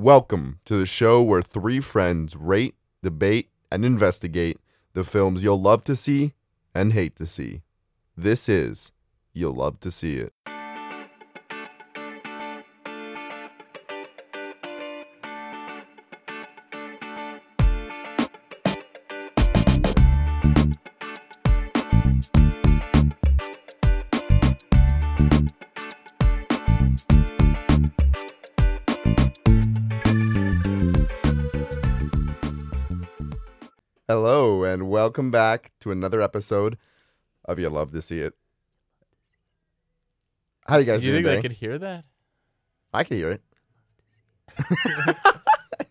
Welcome to the show where three friends rate, debate, and investigate the films you'll love to see and hate to see. This is You'll Love to See It. Welcome back to another episode of You Love to See It. How you guys Do you doing think today? they could hear that? I can hear it.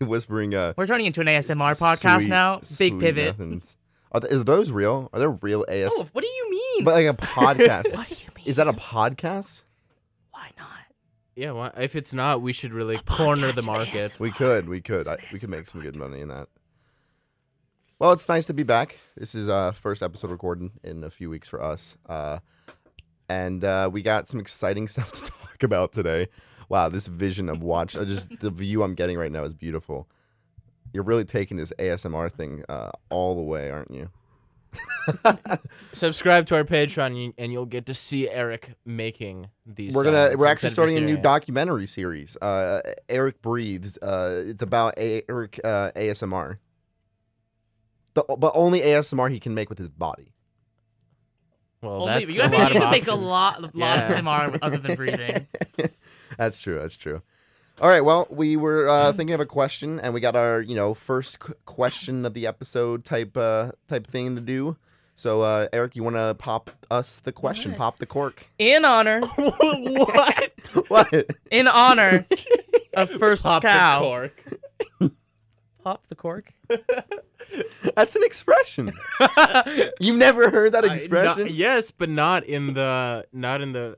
Whispering, uh, We're turning into an ASMR podcast sweet- now. Big pivot. nothings. Are, th- is those real? Are there real AS? Oh, what do you mean? but like a podcast. what do you mean? is that a podcast? Why not? Yeah. Why, if it's not, we should really corner the podcast market. is- We could, we could, I, we could make some good money in that. Well, it's nice to be back. This is uh first episode recording in a few weeks for us, uh, and uh, we got some exciting stuff to talk about today. Wow, this vision of watch, uh, just the view I'm getting right now is beautiful. You're really taking this ASMR thing uh, all the way, aren't you? Subscribe to our Patreon, and you'll get to see Eric making these. we're gonna. We're actually starting a new documentary series. Uh, Eric breathes. Uh, it's about a- Eric uh, ASMR. The, but only ASMR he can make with his body. Well, Only, that's you a gotta, lot you of gotta make a lot, a lot Yeah. of ASMR other than breathing. that's true. That's true. All right. Well, we were uh, thinking of a question, and we got our you know first question of the episode type uh, type thing to do. So, uh, Eric, you want to pop us the question? Alright. Pop the cork. In honor, what? what? in honor of first Pop the cow. cork. Pop the cork. That's an expression. You've never heard that expression? yes, but not in the not in the.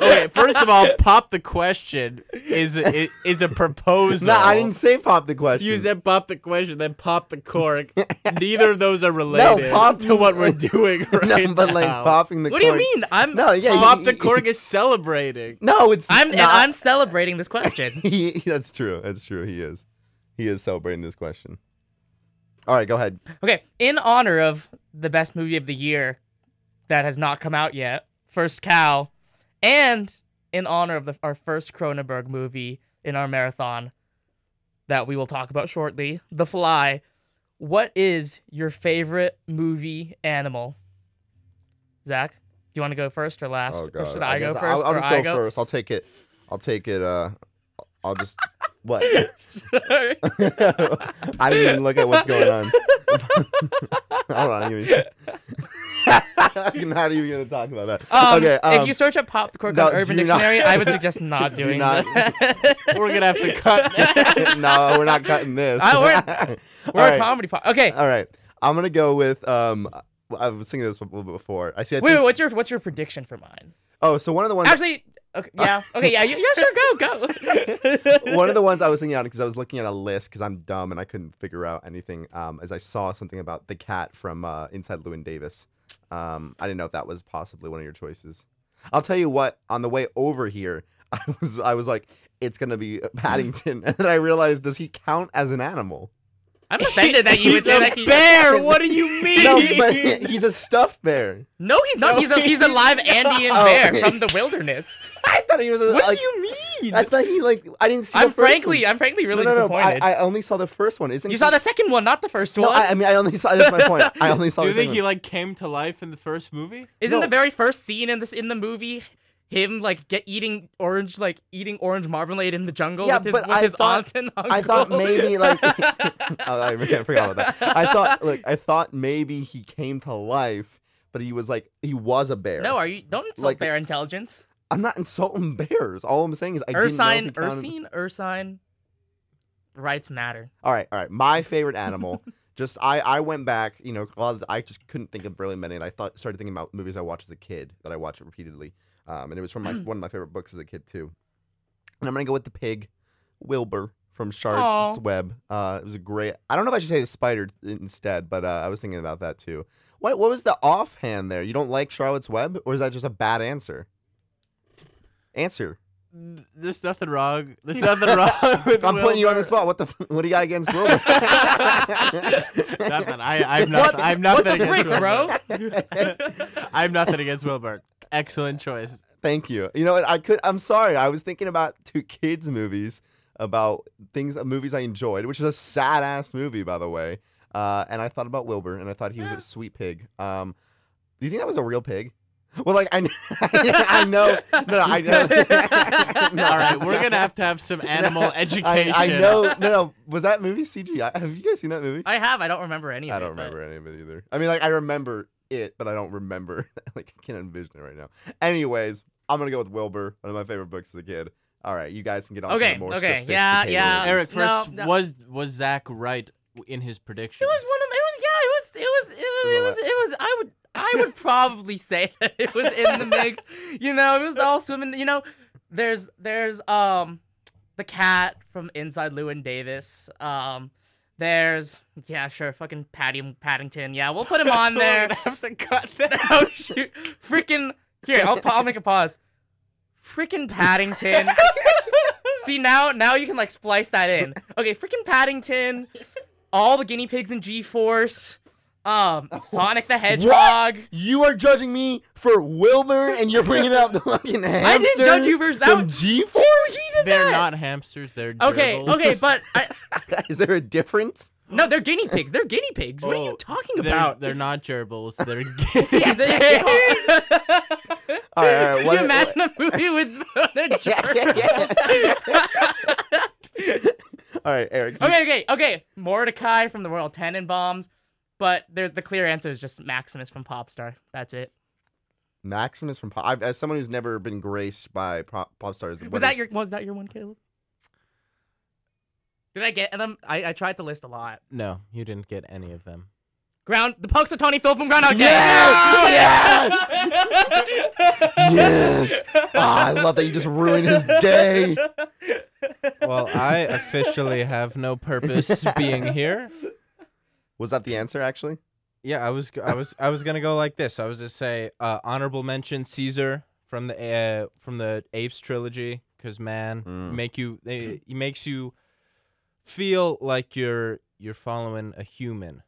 Okay, first of all, pop the question is is, is a proposal. no, I didn't say pop the question. You said pop the question, then pop the cork. Neither of those are related no, pop- to what we're doing right no, but now. like popping the What do you mean? I'm No, yeah, Pop you- the you- cork is celebrating. No, it's I'm and. I'm celebrating this question. He, that's true. That's true. He is. He is celebrating this question. All right, go ahead. Okay, in honor of the best movie of the year that has not come out yet, First Cow, and in honor of the, our first Cronenberg movie in our marathon that we will talk about shortly, The Fly. What is your favorite movie animal? Zach, do you want to go first or last? Oh Or should I, go first I'll, I'll just I go, go? first. I'll take it. I'll take it. Uh, I'll just. What? Sorry. I didn't even look at what's going on. Hold on. Give me. I'm not even gonna talk about that. Um, okay. Um, if you search up Pop the Cork no, on Urban do not- Dictionary, I would suggest not Do doing not- that. We're gonna have to cut. no, we're not cutting this. I- we're- We're right. a comedy pod. Okay. All right. I'm gonna go with. Um, I was thinking this a little bit before. I see. I Wait, think- wait, what's your what's your prediction for mine? Oh, so one of the ones. Actually, okay, yeah, okay, yeah, you- yeah, sure, go, go. one of the ones I was thinking on because I was looking at a list because I'm dumb and I couldn't figure out anything. Um, as I saw something about the cat from uh, Inside Llewyn Davis. Um, I didn't know if that was possibly one of your choices. I'll tell you what. On the way over here, I was I was like, it's gonna be Paddington, and then I realized, does he count as an animal? I'm offended that you would He's say a that. He, bear. What do you mean? No, but he's a stuffed bear. no, he's not. He's a he's a live Andean Oh, bear okay. from the wilderness. I thought he was. A, What like, do you mean? I thought he like. I didn't see. I'm the first frankly, one. I'm frankly really no, no, no, I, disappointed. I only saw the first one. Isn't you he- saw the second one, not the first No, one. I, I mean, I only saw. That's my point. I only saw. Do the you think he one. like came to life in the first movie? Isn't no. the very first scene in this in the movie him like get eating orange like eating orange marmalade in the jungle Yeah, with his but with I his thought- aunt and uncle? I thought maybe like oh, I forgot about that. I thought look, I thought maybe he came to life, but he was like he was a bear. no, are you don't insult Like- bear intelligence. I'm not insulting bears. All I'm saying is I Ursine, didn't know if he counted- Ursine, Ursine. Rights matter. All right, all right. My favorite animal. just I I went back. You know, a lot of, I just couldn't think of really many, and I thought started thinking about movies I watched as a kid that I watched repeatedly. Um, and it was from my one of my favorite books as a kid too. And I'm gonna go with the pig, Wilbur from Charlotte's Aw. Web. Uh, it was a great. I don't know if I should say the spider instead, but uh, I was thinking about that too. What what was the offhand there? You don't like Charlotte's Web, or is that just a bad answer? Answer. There's nothing wrong. There's nothing wrong with. I'm putting you on the spot. What the? f- What do you got against Wilbur? Nothing. I, I'm nothing. I'm nothing What the against frick, bro? Wilbur. I'm nothing against Wilbur. Excellent choice. Thank you. You know what? I could. I'm sorry. I was thinking about two kids movies about things, movies I enjoyed, which is a sad ass movie, by the way. Uh, and I thought about Wilbur, and I thought he was a sweet pig. Um, do you think that was a real pig? Well, like I, I know, no, I know. No, All right, we're gonna have to have some animal education. I know. No, no. Was that movie CGI? Have you guys seen that movie? I have. I don't remember any of I don't but- remember any of it either. I mean, like I remember it, but I don't remember. like I can't envision it right now. Anyways, I'm gonna go with Wilbur, one of my favorite books as a kid. All right, you guys can get on Okay, to the more okay, yeah, sophisticated yeah. movies. Eric, first no. was was Zach right in his prediction? It was one of it was yeah, it was it was it was it was it was I would I would probably say that it was in the mix. You know, it was all swimming, you know, there's there's um the cat from Inside Llewyn Davis. Um there's yeah, sure, fucking Patty Paddington. Yeah, we'll put him on there. gonna have to cut that. oh shoot. Freaking here, I'll I'll make a pause. Freaking Paddington. See now now you can like splice that in. Okay, freaking Paddington. All the guinea pigs in G Force. Um, Sonic the Hedgehog. What? You are judging me for Wilbur, and you're bringing up the fucking hamsters I didn't judge you for that. from G-Force. He did They're that. not hamsters. They're Okay, gerbils. okay, but I, Is there a difference? no, they're guinea pigs. They're guinea pigs. What are you Oh, talking They're, about? they're not gerbils. They're guinea pigs. All right, all right. Could what- you imagine a movie with the gerbils? all right, Eric. Okay, okay, okay. Mordecai from the Royal Tenenbaums, but there's the clear answer is just Maximus from Popstar. That's it. Maximus from Pop. I've, as someone who's never been graced by pop, pop stars, Was what that is- your was that your one, Caleb? Did I get them? I, I tried to list a lot. no. You didn't get any of them. Ground the Punxsutawney Phil from Groundhog Day. Yes! Yes! Ah, I love that you just ruined his day. Well, I officially have no purpose being here. Was that the answer, actually? Yeah, I was, I was, I was gonna go like this. I was just say uh, honorable mention Caesar from the uh, from the Apes trilogy, because man, Mm. make you, it, it makes you feel like you're you're following a human,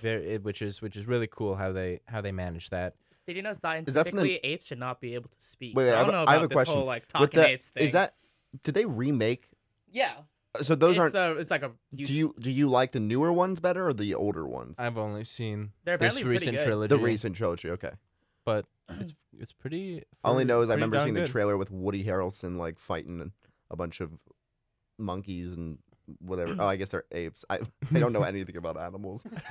very, it- which is which is really cool how they how they manage that. Did you know that from the- apes should not be able to speak? Wait, wait, I I have don't a- know I have a this question. whole like With talking the- apes thing. Is that? Did they remake? yeah? So those it's aren't. A, it's like a. do you do you like the newer ones better or the older ones? I've only seen They're this apparently pretty recent good. trilogy, the recent trilogy. Okay. but it's it's pretty. All I pretty- know is I pretty remember darn seeing the good. trailer with Woody Harrelson like fighting a bunch of monkeys and whatever. Oh, I guess they're apes. I I don't know anything about animals.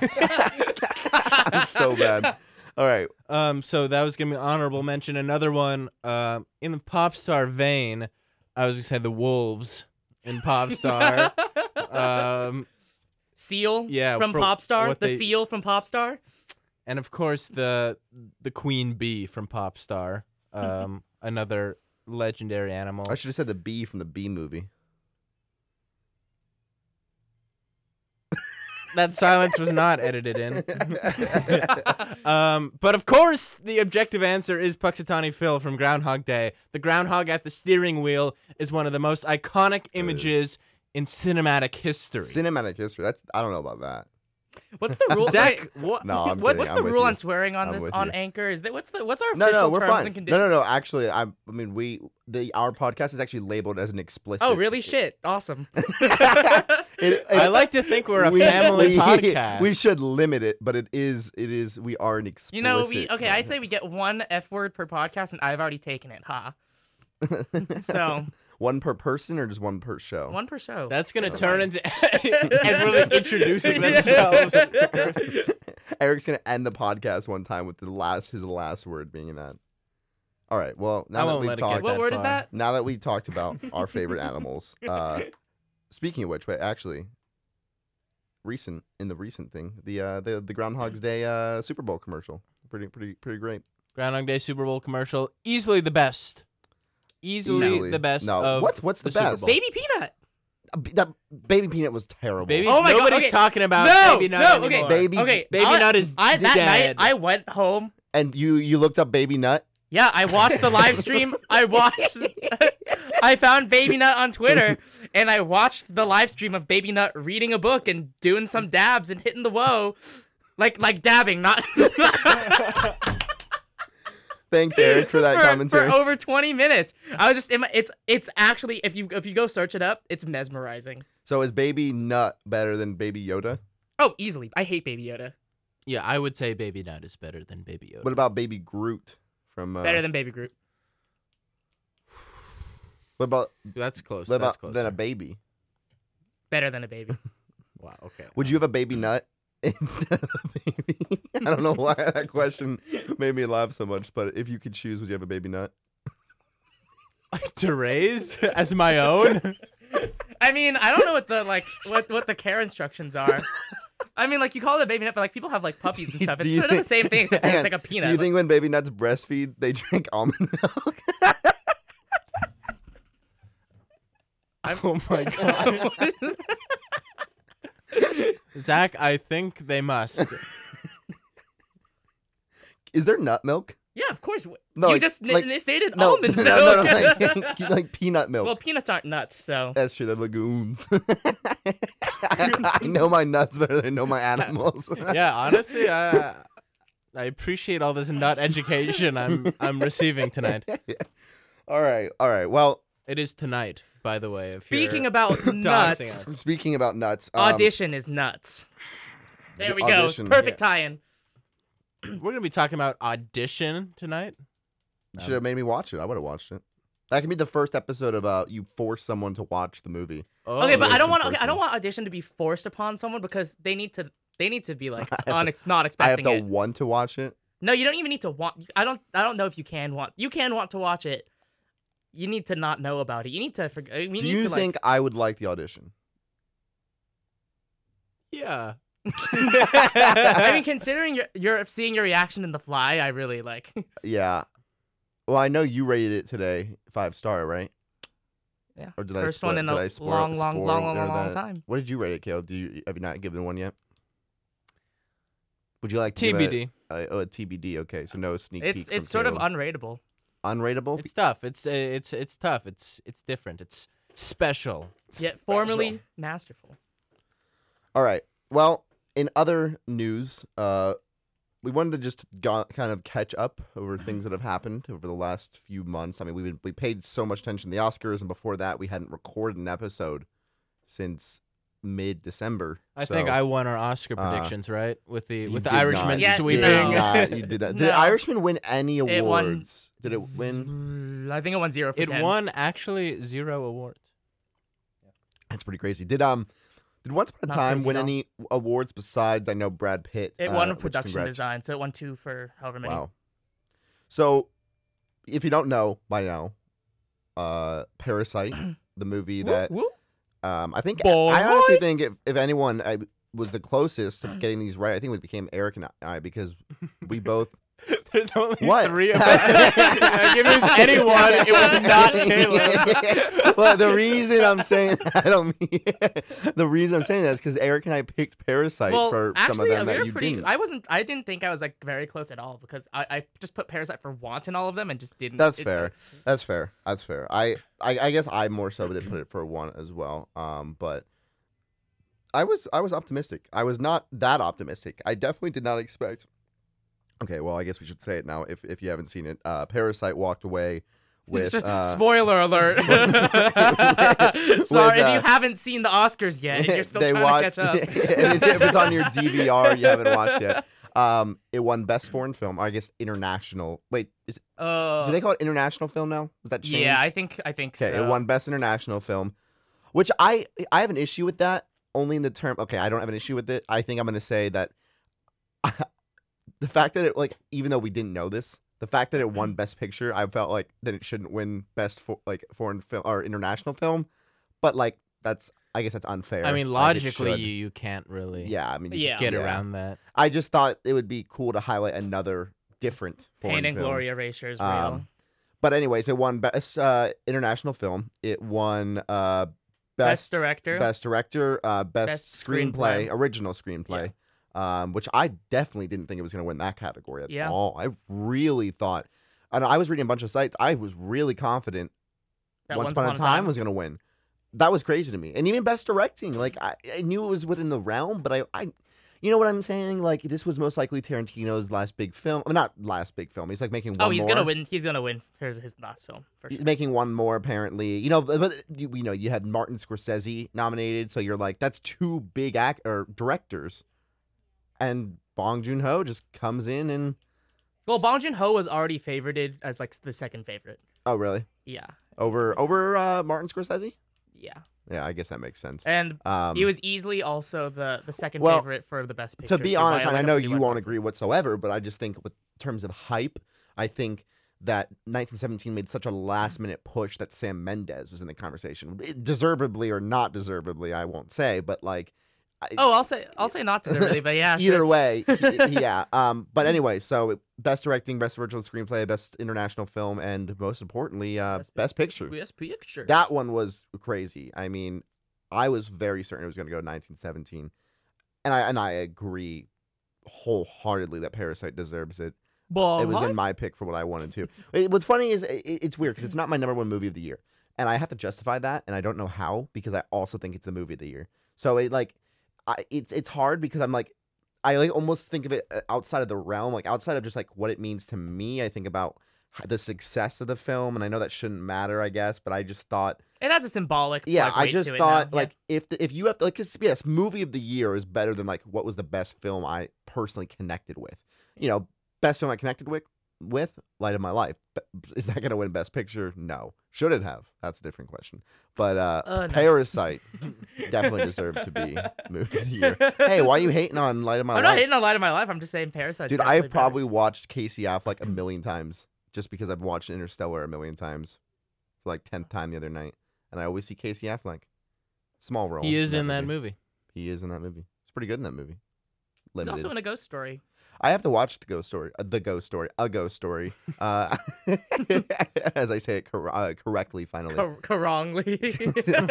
I'm so bad. All right. Um, so that was gonna be an honorable mention. Another one, um, in the pop star vein, I was gonna say the Wolves in pop star. um, Seal. Yeah, From from Popstar. what The they- seal from Popstar. and of course the the Queen Bee from pop star. Um, another legendary animal. I should have said the bee from the bee movie. That silence was not edited in. um, but of course, the objective answer is Punxsutawney Phil from Groundhog Day. The groundhog at the steering wheel is one of the most iconic images in cinematic history. Cinematic history. That's I don't know about that. What's the rule? Zach, wait, what? No, I'm what- kidding. what's I'm the rule you. on swearing on I'm this on you. Anchor? Is that what's the what's our No, official no, we're terms fine. and No, conditions? no, no. Actually, I'm, I mean, we the our podcast is actually labeled as an explicit. Oh, really? Shit. Awesome. It- I like to think we're a we- family we- podcast. We should limit it, but it is it is we are an explicit. You know, we okay. I'd say we get one f word per podcast, and I've already taken it, huh? So one per person or just one per show. one per show. That's gonna turn into everyone introducing themselves. Eric's gonna end the podcast one time with the last his last word being that. All right. Well, I now that we've talked, what that word is that? now that we've talked about our favorite animals, uh, speaking of which, wait, actually, recent in the recent thing, the uh, the the Groundhog's Day uh, Super Bowl commercial, pretty pretty pretty great. Groundhog Day Super Bowl commercial, easily the best. Easily Easily. the best. No, of what's- what's the Super best? Baby Peanut. Uh, b- that Baby Peanut was terrible. Baby, Oh my God, nobody's okay. talking about No, Baby Nut no, okay. Baby- Okay, Baby I, Nut is I that dead. night I went home. and you you looked up Baby Nut. Yeah, I watched the live stream. I watched. I found Baby Nut on Twitter and I watched the live stream of Baby Nut reading a book and doing some dabs and hitting the whoa. Like like dabbing, not Thanks, Eric, for that for, commentary. for over 20 minutes. I was just in my, it's it's actually if you if you go search it up, it's mesmerizing. so is Baby Nut better than Baby Yoda? Oh, easily. I hate Baby Yoda. Yeah, I would say Baby Nut is better than Baby Yoda. What about Baby Groot from? Uh, Better than Baby Groot. What about That's close. what That's about close. than a baby? Better than a baby. Wow. Okay. Would you have a baby nut instead of a baby? I don't know why that question made me laugh so much, but if you could choose, would you have a baby nut? to raise as my own? I mean, I don't know what the like what what the care instructions are. I mean, like you call it a baby nut, but like people have like puppies and stuff. It's you sort of the same thing. except Hang It's like a peanut. Do you think when baby nuts breastfeed, they drink almond milk? Oh my god. Zach, I think they must. Is there nut milk? yeah, of course. No, you like- just n- like- n- stated No, almond no, milk. no, no, like, like peanut milk. well, peanuts aren't nuts, so That's true. They're legumes. I know my nuts better than I know my animals. yeah, honestly, I I appreciate all this nut education I'm I'm receiving tonight. all right, all right. Well, It is tonight, by the way. If speaking you're about tossing nuts, us. speaking about nuts, um, audition is nuts. There the we go. audition. Perfect tie-in. we're gonna be talking about audition tonight. should have made me watch it. I would have watched it. That can be the first episode of uh, you force someone to watch the movie. Oh, Okay, but I don't want. Okay, I don't want audition to be forced upon someone because they need to. They need to be like I have unex- not I have expecting to it. want to watch it. No, you don't even need to want. I don't. I don't know if you can want. You can want to watch it. You need to not know about it. You need to. forget. uh, We Do need you to, think I would like the audition? yeah. I mean, considering your your seeing your reaction in the fly, I really like. Yeah. Well, I know you rated it today five star, right? Yeah. Or did I First spoil, one in did a I spoil, long, long, spoil long, long, or long time. What did you rate it, Caleb? Do you have you not given one yet? Would you like to give it- TBD. uh, oh, a TBD. Okay, so no sneak It's peek. it's from sort of Caleb. unrateable. Unrateable. It's tough. It's uh, it's it's tough. It's it's different. It's special. Yet formerly masterful. All right. Well, in other news, uh, we wanted to just go, kind of catch up over things that have happened over the last few months. I mean, we have we paid so much attention to the Oscars, and before that, we hadn't recorded an episode since mid December. I think I won our Oscar uh, predictions, right? With the with the did Irishman not. Yeah, sweeping. Did not. You did not. Did No. Irishman win any It won awards? Did it win? I think it won zero for It 10. won actually zero awards. That's pretty crazy. Did um, did Once Upon a Not Time win any awards besides I know Brad Pitt? It uh, won a production congrats- design, so it won two for however many. Wow. So, if you don't know by now, uh, Parasite, the movie that Woo, woo. Um, I think Boy. I honestly think if, if anyone I, was the closest to getting these right, I think it became Eric and I because we both There's only What? three of us. like, if it was anyone, it was not Caleb. well, the reason I'm saying I don't mean the reason I'm saying that is because Eric and I picked Parasite well, for actually, some of them we that were you pretty. didn't. I wasn't. I didn't think I was like very close at all because I, I just put Parasite for want in all of them and just didn't. That's it- fair. That's fair. That's fair. I, I, I guess I more so did put it for one as well. Um, but I was I was optimistic. I was not that optimistic. I definitely did not expect. Okay, well, I guess we should say it now. If if you haven't seen it, uh, Parasite walked away with uh, Spoiler alert! with, Sorry if uh, you haven't seen the Oscars yet and you're still they trying wa- to catch up. if it's- if on your DVR, you haven't watched yet. Um, it won Best Foreign Film. Or I guess international. Wait, is it, Uh, do they call it international film now? Was that changed? yeah, I think I think Okay, so. it won Best International Film, which I I have an issue with that. Only in the term. Okay, I don't have an issue with it. I think I'm gonna say that the fact that it like even though we didn't know this, the fact that it won Best Picture, I felt like that it shouldn't win Best for, like foreign film or international film. But like that's I guess that's unfair. I mean, logically, should. you, you can't really yeah. I mean, you- Yeah. get yeah. around that. I just thought it would be cool to highlight another different foreign Pain and film. Glory erasure is real. Um, But anyways, it won best uh, international film. It won uh, Best best director. best director, uh, best, Best screenplay, screenplay. original screenplay. Um, which I definitely didn't think it was going to win that category at Yeah. all. I really thought, and I was reading a bunch of sites. I was really confident That Once Upon a Time was gonna win. That was crazy to me, and even Best Directing. Like I, I knew it was within the realm, but I, I, you know what I'm saying? Like this was most likely Tarantino's last big film. Mean, not last big film. He's like making one Oh, he's more. gonna win. He's gonna win for his last film for He's sure. making one more apparently. You know, but, but you, you know, you had Martin Scorsese nominated, so you're like, that's two big act or directors, and Bong Joon Ho just comes in and Well, Bong Joon Ho was already favorited as like the second favorite. oh really Yeah, over over uh, Martin Scorsese? yeah, Yeah, I guess that makes sense. and Um, he was easily also the the second well, favorite for the best picture. to be honest, and like, I know you won't agree whatsoever, but I just think with terms of hype, I think that 1917 made such a last minute push that Sam Mendes was in the conversation, deservedly or not deservedly, I won't say, but like. Oh, I'll say I'll say not deservedly, but yeah, Either sure. way, he- yeah. Um, but anyway, so best directing, best original screenplay, best international film, and most importantly, uh, Best best, picture. Best picture. That one was crazy. I mean, I was very certain it was going to go 1917, and I and I agree wholeheartedly that Parasite deserves it. Ball it was in my pick for what I wanted to. It- what's funny is it, it's weird because it's not my number one movie of the year, and I have to justify that, and I don't know how because I also think it's the movie of the year. So it like, I, it's it's hard because I'm like, I like almost think of it uh, outside of the realm, like outside of just like what it means to me. I think about the success of the film, and I know that shouldn't matter, I guess, but I just thought, It has a symbolic. yeah, like, I just thought like if the, if you have to like, 'cause, yes, movie of the year is better than like what was the best film I personally connected with. You know, best film I connected with with Light of My Life. But is that gonna win Best Picture? No. Should it have? That's a different question. But uh, Uh, no. Parasite definitely deserved to be movie of the year. Hey, why are you hating on Light of My Life? I'm not hating on Light of My Life. I'm just saying Parasite. Dude, I've probably watched Casey Affleck a million times just because I've watched Interstellar a million times for like tenth time the other night, and I always see Casey Affleck. Small role. He is in that movie. He is in that movie. He's pretty good in that movie. He's also in a Ghost Story. I have to watch the ghost story. Uh, the ghost story. A ghost story. Uh, as I say it cor- uh, correctly, finally. Cor- wrongly. all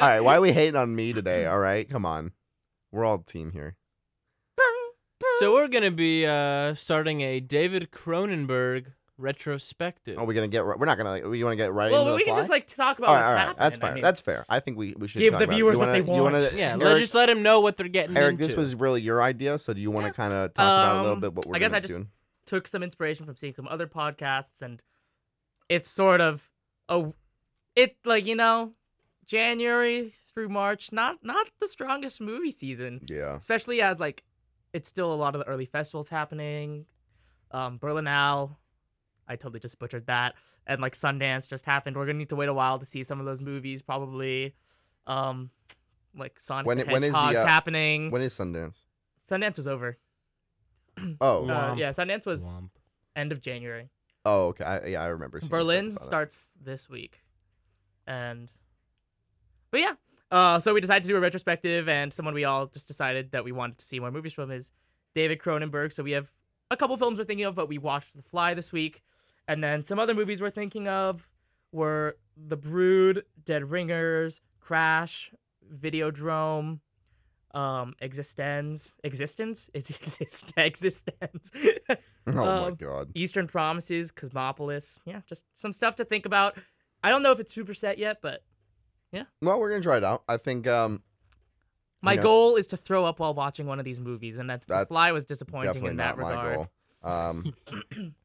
right, why are we hating on me today? All right, come on. We're all team here. So we're gonna be uh, starting a David Cronenberg retrospective. Are we gonna get? ri- We're not gonna. We want to get right well, into the we can fly? just like talk about All what's all right. happening. That's I fair. mean, That's fair. I think we, we should Give talk the about it. viewers You what they wanna- you wanna- yeah, Eric, let just let them know what they're getting Eric, into. this was really your idea. So do you want to kind of talk about a little Um, bit what we're I guess I just- doing? took some inspiration from seeing some other podcasts, and it's sort of a, it like you know, January through March, not not the strongest movie season. Yeah. especially as like it's still a lot of the early festivals happening. Um, Berlinale, I totally just butchered that, and like Sundance just happened. We're gonna need to wait a while to see some of those movies, probably. Um, like Sonic When the it- when is the, Hedgehog's uh, happening. When is Sundance? Sundance was over. Oh. Uh, yeah, Sundance was Womp. end of January. Oh, okay. I, yeah, I remember. seeing Berlin about it. starts this week, and but yeah. Uh, so we decided to do a retrospective, and someone we all just decided that we wanted to see more movies from is David Cronenberg. So we have a couple films we're thinking of, but we watched The Fly this week, and then some other movies we're thinking of were The Brood, Dead Ringers, Crash, Videodrome, um, Existence, Existence, it's exist, Existence. Oh my Um, god. Eastern Promises, Cosmopolis. Yeah, just some stuff to think about. I don't know if it's super set yet, but yeah. Well, we're gonna try it out. I think um my know- goal is to throw up while watching one of these movies, and that That's Fly was disappointing in not that my regard. goal. Um,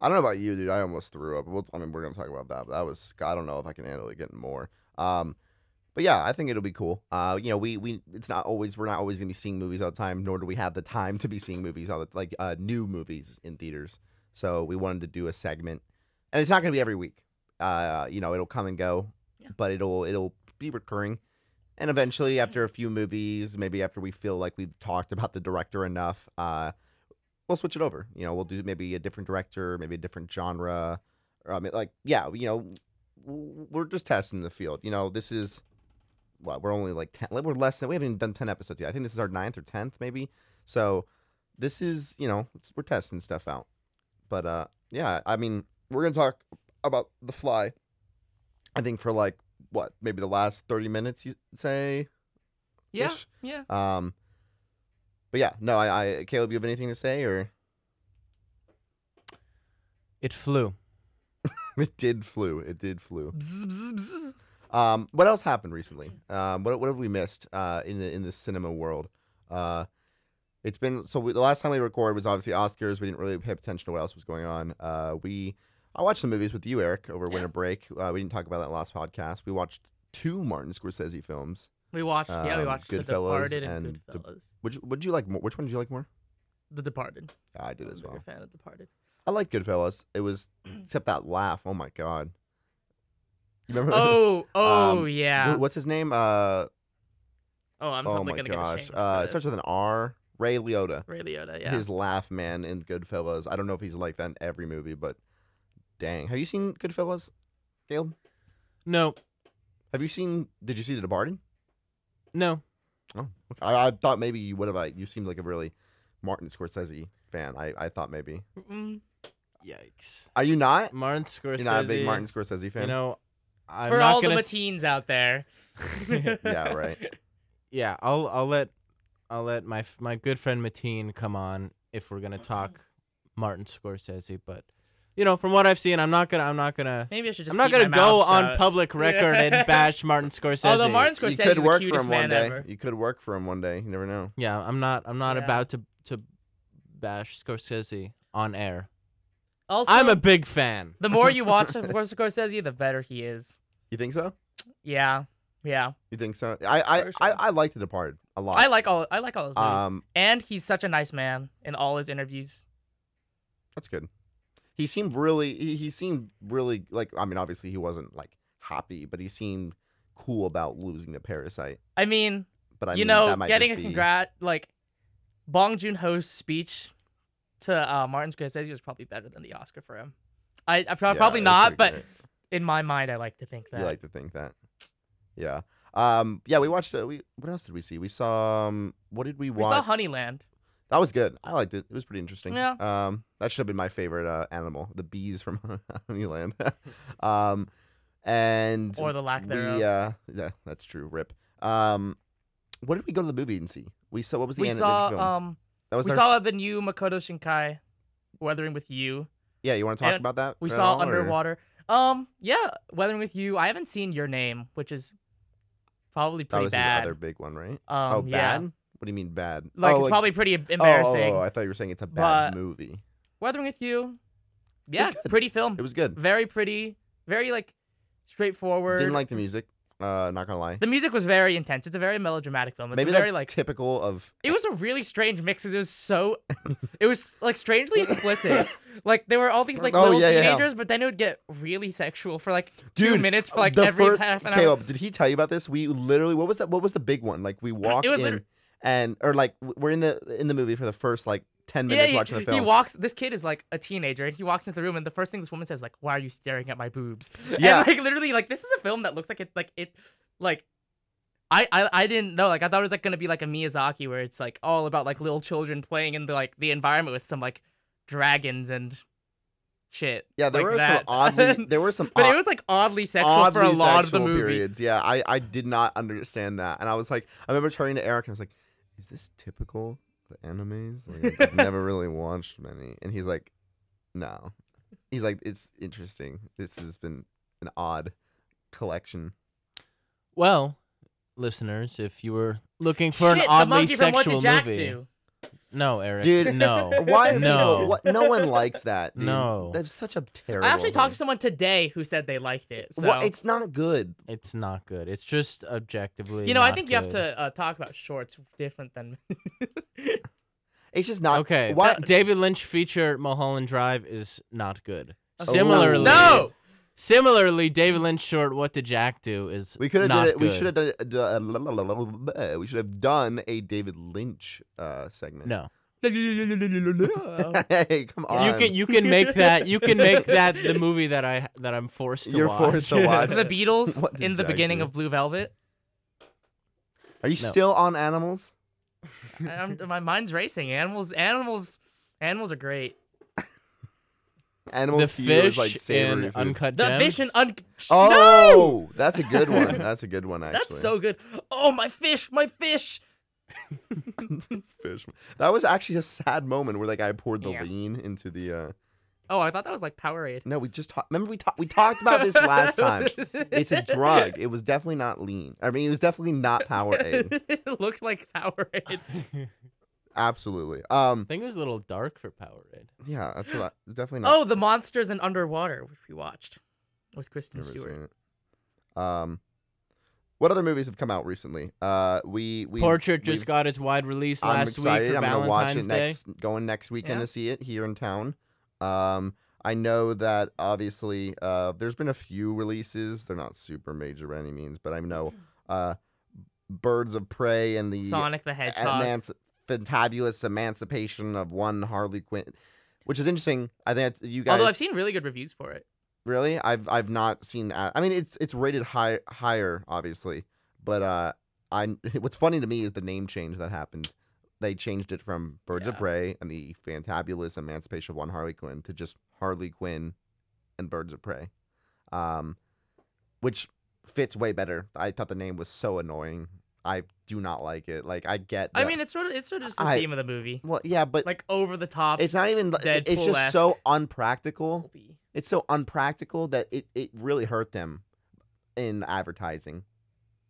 I don't know about you, dude. I almost threw up. We'll, I mean, we're gonna talk about that. But that was. I don't know if I can handle it getting more. Um, but yeah, I think it'll be cool. Uh, you know, we we it's not always we're not always gonna be seeing movies all the time, nor do we have the time to be seeing movies all the like uh new movies in theaters. So we wanted to do a segment, and it's not gonna be every week. Uh, you know, it'll come and go, Yeah. but it'll it'll be recurring. And eventually, after a few movies, maybe after we feel like we've talked about the director enough, uh, we'll switch it over. You know, we'll do maybe a different director, maybe a different genre. Or, I mean, like, yeah, you know, we're just testing the field. You know, this is what we're only like ten. We're less than we haven't even done ten episodes yet. I think this is our ninth or tenth, maybe. So this is you know it's, we're testing stuff out. But uh, yeah, I mean, we're gonna talk about the fly. I think for like what maybe the last thirty minutes, you say. Yeah, Ish. yeah. Um, but yeah, no, I, I Caleb, you have anything to say or? It flew. It did flew. It did flew. Bzz, bzz, bzz. Um, what else happened recently? Um, what what have we missed uh, in the in the cinema world? Uh, it's been so we, the last time we recorded was obviously Oscars. We didn't really pay attention to what else was going on. Uh, we I watched some movies with you, Eric, over Yeah. winter break. Uh, we didn't talk about that last podcast. We watched two Martin Scorsese films. We watched. yeah, we Um, watched The Goodfellas Departed and, and De- Goodfellas. Which would you like more? Which one did you like more? The Departed. I did I'm as a bigger well. fan of The Departed. I like Goodfellas. It was except that laugh. Oh my god. You remember? Oh, oh Um, yeah. What's his name? Uh, oh, I'm oh probably my gonna gosh. get ashamed. Uh, for it starts with an R. Ray Liotta. Ray Liotta. Yeah. His laugh, man, in Goodfellas. I don't know if he's like that in every movie, but dang. Have you seen Goodfellas, Gail? No, Have you seen? Did you see The Departed? No. Oh, okay. I, I thought maybe you would have. Uh, you seemed like a really Martin Scorsese fan. I, I thought maybe. Mm, Yikes. Are you not? Martin Scorsese. You're not a big Martin Scorsese fan. You know, I'm for not all the gonna. s- Mateens out there. yeah, right. yeah, I'll I'll let I'll let my my good friend Mateen come on if we're gonna talk Martin Scorsese. But you know, from what I've seen, I'm not gonna I'm not gonna Maybe I should just. I'm not gonna go mouth on shut. public record and bash Martin Scorsese. Although Martin Scorsese you is could the work for him one day. ever. You could work for him one day. You never know. yeah, I'm not I'm not Yeah. about to to bash Scorsese on air. Also, I'm a big fan. the more you watch of Scorsese, the better he is. You think so? Yeah, yeah. You think so? I I, For I. I like The Departed a lot. I like all. I like all his movies. um, and he's such a nice man in all his interviews. that's good. He seemed really. He, he seemed really like. I mean, obviously he wasn't like happy, but he seemed cool about losing to Parasite. I mean, But I you mean, know, getting a be- congrat like Bong Joon Ho's speech to uh, Martin Scorsese was probably better than the Oscar for him. I, I Yeah, probably not, but great. in my mind, I like to think that. You like to think that. Yeah. Um. Yeah. We watched. Uh, we. What else did we see? We saw. Um. What did we we watch? saw Honeyland. That was good. I liked it. It was pretty interesting. Yeah. Um. That should have been my favorite uh, animal. The bees from Honeyland. um. And Or the lack thereof. We. Uh. Yeah. That's true. Rip. Um. What did we go to the movie and see? We saw. What was the We animated saw film? um that was we our- saw the new Makoto Shinkai, Weathering with You. Yeah. You want to talk and about that? We saw all, or- Underwater. Um, yeah, Weathering with You. I haven't seen Your Name, which is probably That pretty was bad. his other big one, right? Um, oh, yeah. bad. What do you mean bad? Like oh, it's probably pretty oh, embarrassing. Oh, oh, I thought you were saying it's a bad But- movie. Weathering with You. Yeah, good. pretty film. It was good. very pretty, very like straightforward. Didn't like the music. Uh, not gonna lie. the music was very intense. It's a very melodramatic film. It's Maybe very that's like typical of. it was a really strange mix. 'cause It was so, it was like strangely explicit. Like there were all these like Oh, little yeah, yeah, yeah. teenagers, but then it would get really sexual for like two Dude, minutes for like the every first, half an hour. Caleb, did he tell you about this? We literally, what was that? What was the big one? Like we walked was in, liter- and or like we're in the in the movie for the first like ten Yeah, minutes he, watching the film. he walks. This kid is like a teenager, and he walks into the room, and the first thing this woman says, like, "Why are you staring at my boobs?" Yeah. and, like literally, like this is a film that looks like it, like it, like. I, I, I didn't know like I thought it was like gonna be like a Miyazaki where it's like all about like little children playing in the like the environment with some like dragons and shit. yeah, there like were that. some oddly there were some but odd- it was like oddly sexual oddly for a lot of the movie. periods. Yeah, I I did not understand that, and I was like, I remember turning to Eric and I was like, "Is this typical of animes? Like, I've never really watched many." And he's like, "No." He's like, "It's interesting. This has been an odd collection." Well, listeners, if you were looking for Shit, an oddly the monkey from What sexual Did Jack movie, Do? No, Eric, Dude, no, Why? No. No, what, no one likes that. Dude. No. that's such a terrible. I actually talked to someone today who said they liked it. So Well, it's not good. it's not good. It's just objectively. you know, I not think you have to uh, talk about shorts different than. It's just not Okay, Why? that David Lynch feature Mulholland Drive is not good. Oh, Similarly, no. Similarly, David Lynch short "What Did Jack Do" is We could have not did it. We should have done. it- done- uh, We should have done a David Lynch uh, segment. No, hey, come on. you can you can make that you can make that the movie that I that I'm forced to watch. You're watch. forced to watch. the Beatles in the Jack beginning do? of Blue Velvet. Are you No. still on animals? I'm, my mind's racing. Animals, animals, animals are great. Animals the to you is fish like savory in food. Uncut The Gems. fish and un. Oh, that's a good one. That's a good one. Actually, That's so good. Oh my fish, my fish. fish. That was actually a sad moment where like I poured the Yeah. lean into the. uh Oh, I thought that was like Powerade. No, we just talked. Remember we talked. We talked about this last time. It's a drug. It was definitely not lean. I mean, it was definitely not Powerade. it looked like Powerade. Absolutely. Um, I think it was a little dark for Powerade. Yeah, that's what. I, definitely not. Oh, the monsters in Underwater, which we watched with Kristen Never Stewart. seen it. Um. What other movies have come out recently? Uh, we we Portrait just got its wide release last week. I'm last excited. week for I'm gonna watch Valentine's it Day. next, going next weekend Yeah. to see it here in town. Um, I know that obviously uh, there's been a few releases. They're not super major by any means, but I know uh, Birds of Prey and the Sonic the Hedgehog. emanci- fantabulous emancipation of one Harley Quinn, which is interesting. I think you guys Although I've seen really good reviews for it. really I've I've not seen. I mean, it's it's rated high higher obviously, but uh, I what's funny to me is the name change that happened. They changed it from Birds of Prey and the fantabulous emancipation of one Harley Quinn to just Harley Quinn and Birds of Prey, um, which fits way better. I thought the name was so annoying. I do not like it. Like I get. I the- mean, it's sort of it's sort of just the I- theme of the movie, well, yeah, but like over the top. it's not even. it- It's just so unpractical. It's so unpractical that it, it really hurt them in advertising.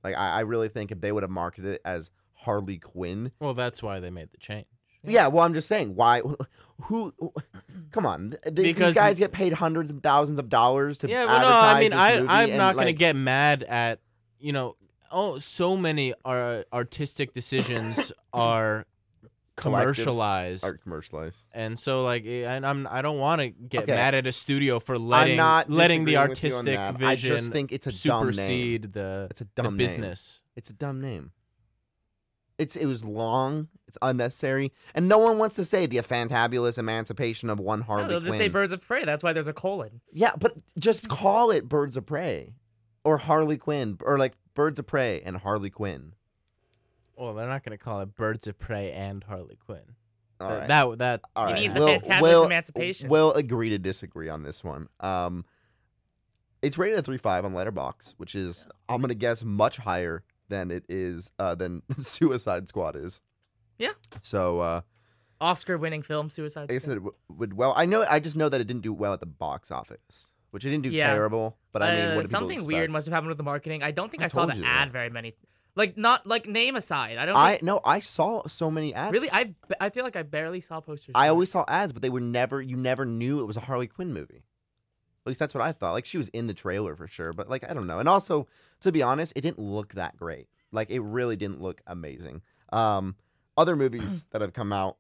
Like I, I really think if they would have marketed it as Harley Quinn. Well, that's why they made the change. Yeah, well, I'm just saying why. Who? Come on, th- th- these guys get paid hundreds of thousands of dollars to Yeah, well, no, I mean, advertise this I movie I'm and, not gonna like, get mad at you know. Oh, so many are artistic decisions are commercialized, art commercialized. and so like, eh, and I'm I don't want to get Okay. mad at a studio for letting I'm not letting the disagreeing with you on artistic that. vision I just think it's a dumb name. supersede the It's a the dumb name. business. It's a dumb name. It's it was long. It's unnecessary, and no one wants to say the fantabulous emancipation of one No, Harley they'll Quinn. just say Birds of Prey. That's why there's a colon. Yeah, but just call it Birds of Prey or Harley Quinn or like Birds of Prey and Harley Quinn. Well, they're not gonna call it Birds of Prey and Harley Quinn. All Th- That that All You need the we'll, fantabulous we'll, emancipation. We'll agree to disagree on this one. Um, it's rated at three five on Letterboxd, which is I'm gonna guess much higher than it is uh, than Suicide Squad is. Yeah. So uh, Oscar-winning film, Suicide I Squad. said it would well. I know. I just know that it didn't do well at the box office, which it didn't do Yeah. terrible. But I mean, Uh, what do people something weird must have happened with the marketing. I don't think I I, saw the ad that. very many. Like not like name aside. I don't. I no. I saw so many ads. really. I I feel like I barely saw posters. I always saw ads, but they were never. You never knew it was a Harley Quinn movie. At least that's what I thought. Like she was in the trailer for sure, but like I don't know. And also, to be honest, it didn't look that great. Like it really didn't look amazing. Um, other movies that have come out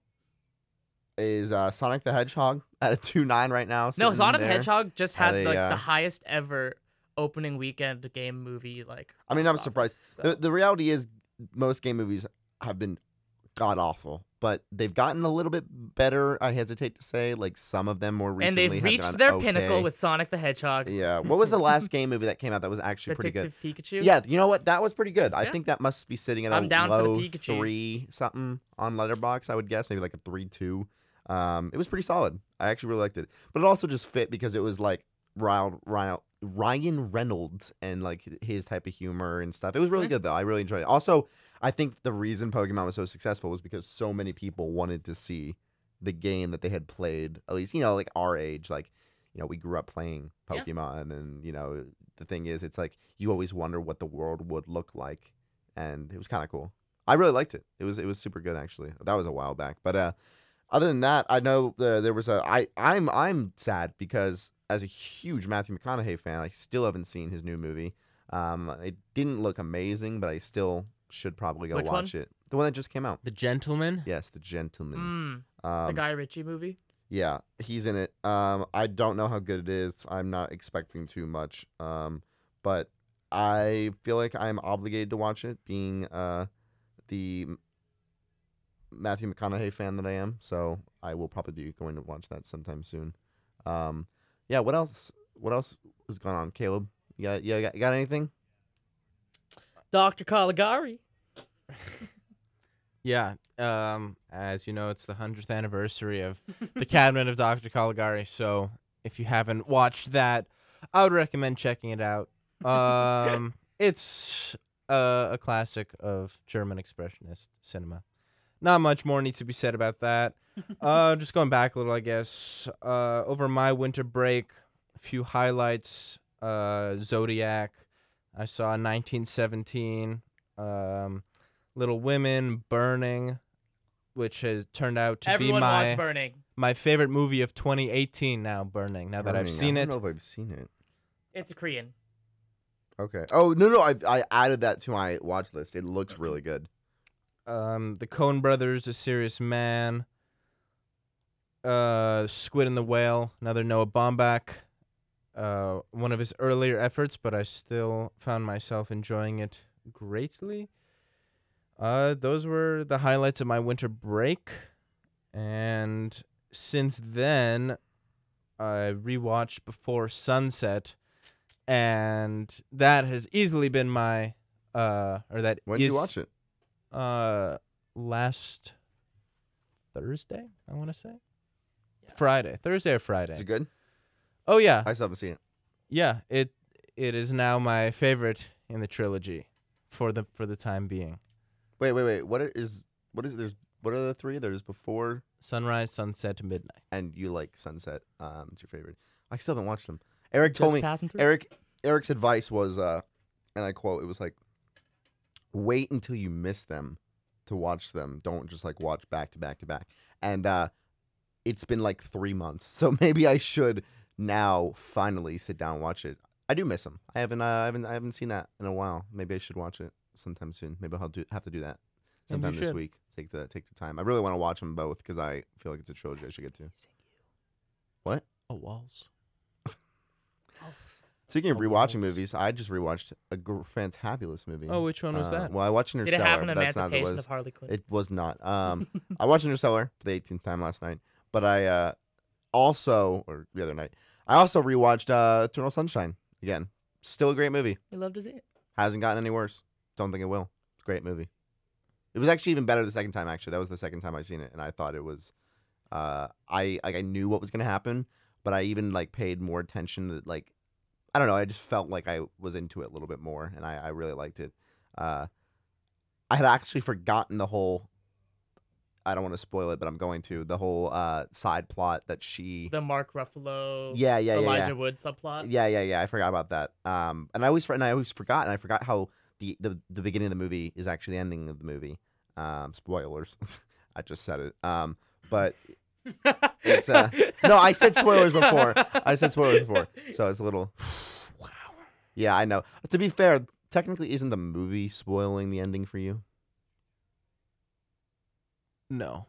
is uh, Sonic the Hedgehog at a two nine right now. No, Sonic the. Hedgehog just had a, like uh, the highest ever opening weekend game movie. Like I mean, I'm box surprised. so. The, the reality is, most game movies have been god awful, but they've gotten a little bit better. I hesitate to say, like some of them more recently, and they've reached their okay. pinnacle with Sonic the Hedgehog. Yeah. What was the last game movie that came out that was actually pretty good? Pikachu. Yeah, you know what? That was pretty good. I think that must be sitting at a I'm the low three something on Letterboxd. I would guess maybe like a three two. Um, it was pretty solid. I actually really liked it, but it also just fit because it was like Ryan Ryan Ryan Reynolds and like his type of humor and stuff. It was really good though. I really enjoyed it. Also, I think the reason Pokemon was so successful was because so many people wanted to see the game that they had played. At least you know, like our age, like you know, we grew up playing Yeah. Pokemon, and you know, the thing is, it's like you always wonder what the world would look like, and it was kind of cool. I really liked it. It was it was super good actually. That was a while back, but uh, other than that, I know the, there was a I I'm I'm sad because as a huge Matthew McConaughey fan, I still haven't seen his new movie. Um, it didn't look amazing, but I still should probably go Which one? watch it. The one that just came out. the gentleman. Yes, The Gentleman. Mm, Um, the Guy Ritchie movie. yeah, he's in it. Um, I don't know how good it is. I'm not expecting too much. Um, but I feel like I'm obligated to watch it, being uh the Matthew McConaughey fan that I am. So I will probably be going to watch that sometime soon. Um, yeah. What else? What else has gone on, Caleb? You got you got, you got anything? Dr. Caligari. Yeah. Um, as you know, it's the hundredth anniversary of the Cabinet of Dr. Caligari. So if you haven't watched that, I would recommend checking it out. Um, it's a, a classic of German expressionist cinema. Not much more needs to be said about that. uh, just going back a little, I guess. Uh, over my winter break, a few highlights. Uh, Zodiac. I saw 1917. Um, Little Women, Burning, which has turned out to Everyone be my Burning. my favorite movie of 2018. Now, Burning. Now that I've Burning. seen I it, don't know if I've seen it. It's Korean. Okay. Oh no no I I added that to my watch list. It looks really good. Um, the Coen Brothers, A Serious Man, uh, Squid and the Whale, another Noah Baumbach. Uh, one of his earlier efforts, but I still found myself enjoying it greatly. Uh, those were the highlights of my winter break, and since then, I rewatched Before Sunset, and that has easily been my uh, or that When did you watch it? Uh last Thursday, I want to say. Yeah. Friday, Thursday or Friday. Is it good? Oh yeah. I still haven't seen it. Yeah, it it is now my favorite in the trilogy for the for the time being. Wait wait wait. What is what is there's what are the three? There's before Sunrise, sunset midnight. and you like Sunset. Um, it's your favorite. I still haven't watched them. Eric Just told me. Eric Eric's advice was, uh, and I quote, it was like, wait until you miss them to watch them. Don't just like watch back to back to back. And uh, it's been like three months, so maybe I should now finally sit down and watch it. I do miss them. I haven't, uh, I haven't, I haven't seen that in a while. Maybe I should watch it sometime soon. Maybe I'll do have to do that sometime this should. week. Take the take the time. I really want to watch them both because I feel like it's a trilogy I should get to. What? Oh, walls. Speaking of rewatching movies, I just rewatched a gr- fantabulous movie. Oh, which one was Uh, that? Well, I watched Did Interstellar. it happen but that's not what it Emancipation was. of Harley Quinn? It was not. Um, I watched Interstellar for the 18th time last night, but I uh, also, or the other night, I also rewatched uh, Eternal Sunshine again. Still a great movie. you love to see it. Hasn't gotten any worse. Don't think it will. It's a great movie. It was actually even better the second time. Actually, that was the second time I seen it, and I thought it was. Uh, I like I knew what was gonna happen, but I even like paid more attention. That like, I don't know. I just felt like I was into it a little bit more, and I, I really liked it. Uh, I had actually forgotten the whole. I don't want to spoil it, but I'm going to the whole uh, side plot that she. The Mark Ruffalo, yeah, yeah, Elijah yeah. Wood subplot. Yeah, yeah, yeah. I forgot about that. Um, and I always and I always forgot, and I forgot how the the, the beginning of the movie is actually the ending of the movie. Um, spoilers. I just said it. Um, but It's, uh, no, I said spoilers before. I said spoilers before, so it's a little. wow. Yeah, I know. To be fair, technically, isn't the movie spoiling the ending for you? No.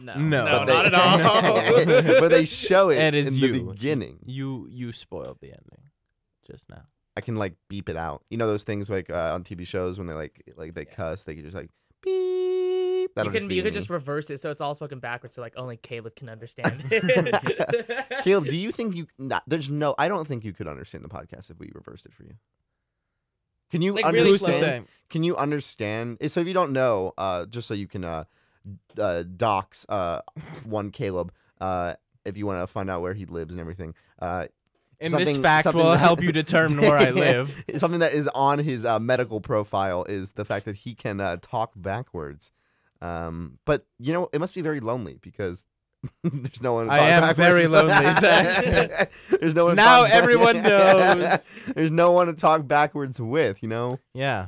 no, No. no, But they- not at all. but they show it, It is in you. the beginning. You you spoiled the ending just now. I can like beep it out. You know those things like uh, on TV shows when they like like they cuss, they can just like beep. You That'll just can you could just reverse it so it's all spoken backwards, so like only Caleb can understand. Caleb, do you think you? Not, there's no. I don't think you could understand the podcast if we reversed it for you. Can you Like, really understand? Can you understand? So if you don't know, uh, just so you can uh, uh, dox uh, one Caleb, uh, if you want to find out where he lives and everything. Uh, And this fact will that- help you determine where I live. something that is on his uh, medical profile is the fact that he can uh, talk backwards. Um, but you know, it must be very lonely because there's no one. To talk backwards. I am backwards. very lonely, Zach. there's no one. to Now talk- everyone knows. there's no one to talk backwards with. You know, Yeah.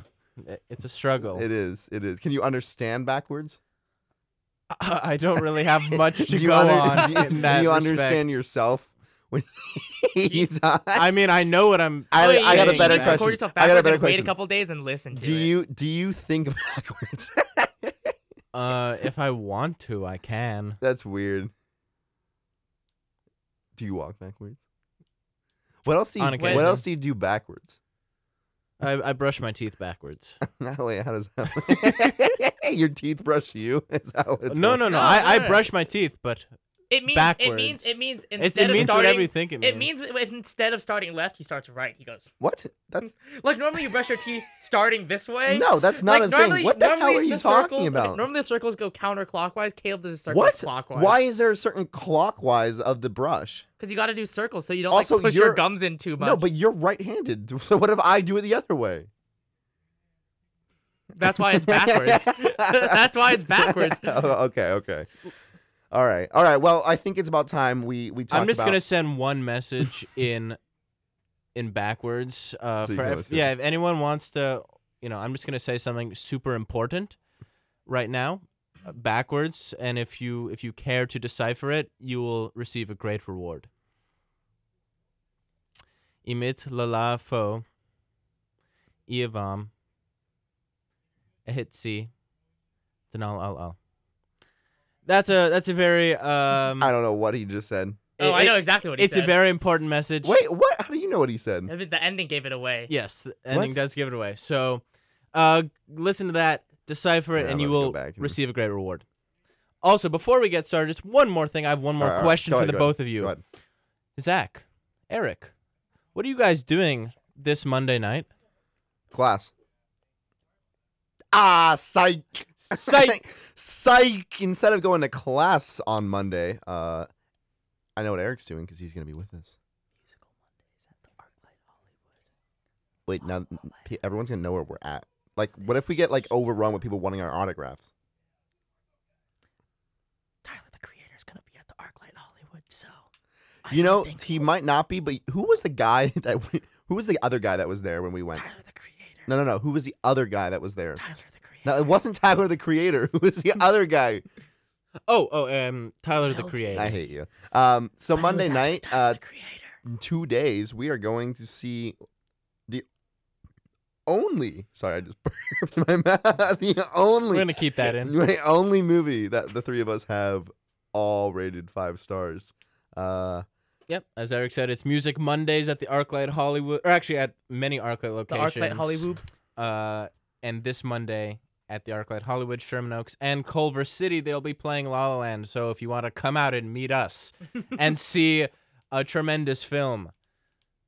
It's a struggle. it is. It is. Can you understand backwards? I don't really have much to go under- on Do you, in do that you understand yourself when he's on? I mean, I know what I'm. I- Wait, I got a better you question. I got a better and wait a couple days and listen to do it. you do you think backwards? Uh, if I want to, I can. That's weird. Do you walk backwards? What else do you On What else do you do backwards? I, I brush my teeth backwards. Natalie, how does that? Your teeth brush you? Is that what it's no, no. No, I, I brush my teeth, but It means backwards. it means it means it, instead it means of starting, whatever you think it means. It means if instead of starting left, he starts right. He goes What? That's like normally you brush your teeth starting this way. no, that's not like, a normally, thing. What the hell are you talking circles, okay, about? normally the circles go counterclockwise. Caleb does a circle what? clockwise. Why is there a certain clockwise of the brush? Because you got to do circles so you don't Also, like push your gums in too much. No, but you're right-handed. So what if I do it the other way? That's why it's backwards. That's why it's backwards. Oh, okay, okay. All right, all right. Well, I think it's about time we we talk I'm just about. gonna send one message in in backwards. Uh, So you for can if, listen. yeah, if anyone wants to, you know, I'm just gonna say something super important right now, uh, backwards, and if you if you care to decipher it, you will receive a great reward. Imit lala fo. Iavam. Ehitsi. Tanal al al. That's a that's a very um. I don't know what he just said. Oh, it- I know exactly what he said. it's said. a very important message. Wait, what? How do you know what he said? I think the ending gave it away. Yes, the ending What? does give it away. So, uh, listen to that, decipher it, Yeah, and I'm you gonna go will back and- receive a great reward. Also, before we get started, just one more thing. I have one more All right, all right. question Go for ahead, the go both ahead. of you. Go ahead. Zach, Eric, what are you guys doing this Monday night? Class. Ah, psych. Psych. psych. Instead of going to class on Monday, uh, I know what Eric's doing because he's gonna be with us. Musical Mondays at the ArcLight Hollywood. Wait, now p- everyone's gonna know where we're at. Like, what if we get like overrun with people wanting our autographs? Tyler the Creator's gonna be at the ArcLight Hollywood, so. I You know, think he might not be, but who was the guy that? We, who was the other guy that was there when we went? Tyler the Creator. No, no, no. Who was the other guy that was there? Tyler the Creator. No, it wasn't Tyler the Creator. Who was the other guy? Oh, oh, um, Tyler the Creator. I hate you. Um, so But Monday night, Tyler uh, the Creator. in two days, we are going to see the only. Sorry, I just burped my mouth. The We're only, gonna keep that in. the only movie that the three of us have all rated five stars. Uh, Yep, as Eric said, it's Music Mondays at the ArcLight Hollywood, or actually at many ArcLight The locations. ArcLight Hollywood. Uh, and this Monday at the ArcLight Hollywood, Sherman Oaks, and Culver City, they'll be playing La La Land. So if you want to come out and meet us and see a tremendous film,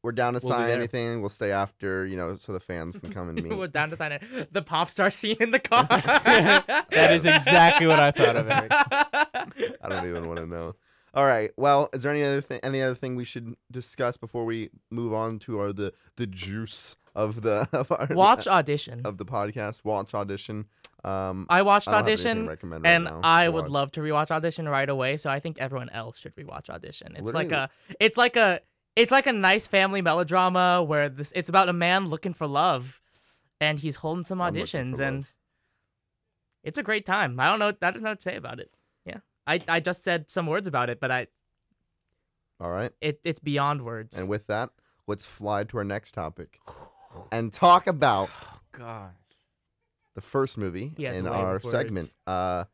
we're down to We'll sign anything. We'll stay after, you know, so the fans can come and meet. We're meet. down to sign it. The pop star scene in the car. that is exactly what I thought of, Eric. I don't even want to know. All right. Well, is there any other thing? Any other thing we should discuss before we move on to our the the juice of the of our, Watch audition. of the podcast? Watch audition. Um, I watched I don't have anything audition, right and I would watch. love to rewatch audition right away. So I think everyone else should rewatch audition. It's like a, it's like a, it's like a nice family melodrama where this, it's about a man looking for love, and he's holding some auditions, and love. it's a great time. I don't know, I don't know what to say about it. Yeah, I, I just said some words about it, but I, All right. it, it's beyond words. And with that, let's fly to our next topic and talk about God. the first movie He has in a way our with segment. Uh,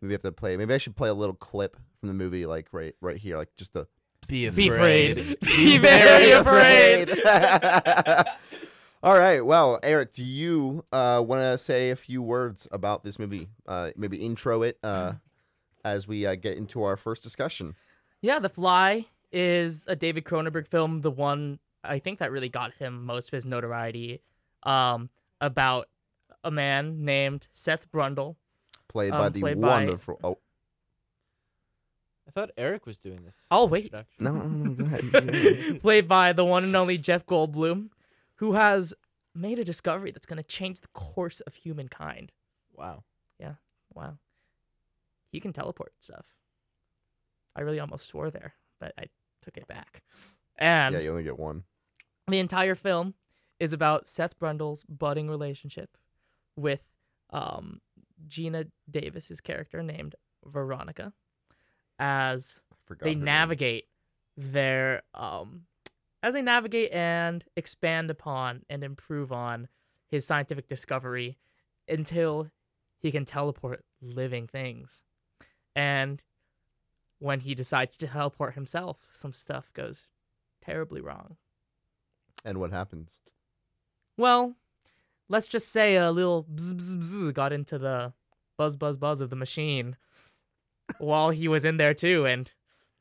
maybe we have to play. Maybe I should play a little clip from the movie, like right right here, like just the. Be Be afraid. afraid. Be very afraid. All right. Well, Eric, do you uh, want to say a few words about this movie? Uh, maybe intro it uh, as we uh, get into our first discussion. Yeah, The Fly is a David Cronenberg film, the one I think that really got him most of his notoriety, um, about a man named Seth Brundle. Played by Um, the played by- wonderful. Oh I thought Eric was doing this. I'll wait. no, no, no, go ahead. Go ahead. Played by the one and only Jeff Goldblum, who has made a discovery that's going to change the course of humankind. Wow. Yeah. Wow. He can teleport stuff. I really almost swore there, but I took it back. And yeah, you only get one. the entire film is about Seth Brundle's budding relationship with um, Geena Davis's character named Veronica as they her name. navigate their um as they navigate and expand upon and improve on his scientific discovery until he can teleport living things. And when he decides to teleport himself, some stuff goes terribly wrong. And what happens? Well, let's just say a little bzz, bzz, bzz got into the buzz buzz buzz of the machine while he was in there too and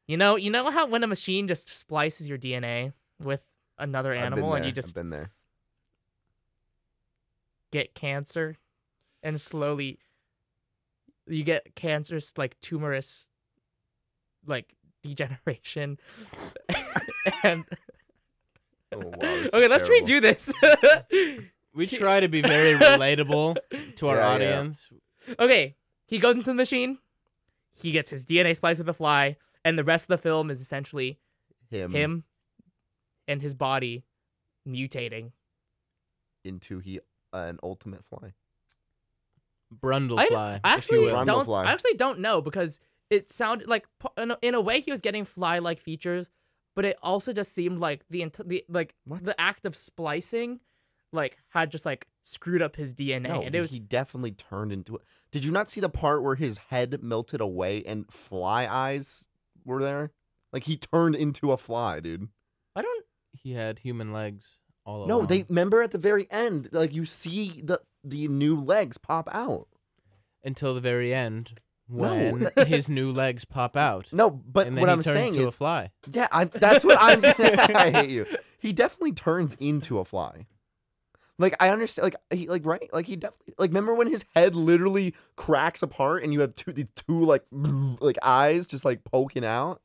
you know you know how when a machine just splices your DNA with another I've animal and you I've just been there. get cancer and slowly you get cancerous like tumorous like degeneration and Oh, wow, okay let's terrible. redo this We try to be very relatable to our Yeah, yeah. audience. Okay, he goes into the machine. He gets his DNA spliced with a fly, and the rest of the film is essentially Him, him and his body mutating. into he an ultimate fly. Brundlefly. I, I actually. Brundle don't. fly. I actually don't know because it sounded like in a, way he was getting fly-like features, but it also just seemed like the int- the like What? the act of splicing, like had just like screwed up his DNA, No, and it was he definitely turned into it. Did you not see the part where his head melted away and fly eyes were there? Like he turned into a fly, dude. I don't. he had human legs all No, along. they remember at the very end, like you see the the new legs pop out. until the very end when his new legs pop out. No, but and then what he I'm turned saying into a is, fly. yeah, I'm, that's what I'm. I hate you. He definitely turns into a fly. Like I understand, like he, like right, like he definitely, like remember when his head literally cracks apart and you have two, these two like, like eyes just like poking out.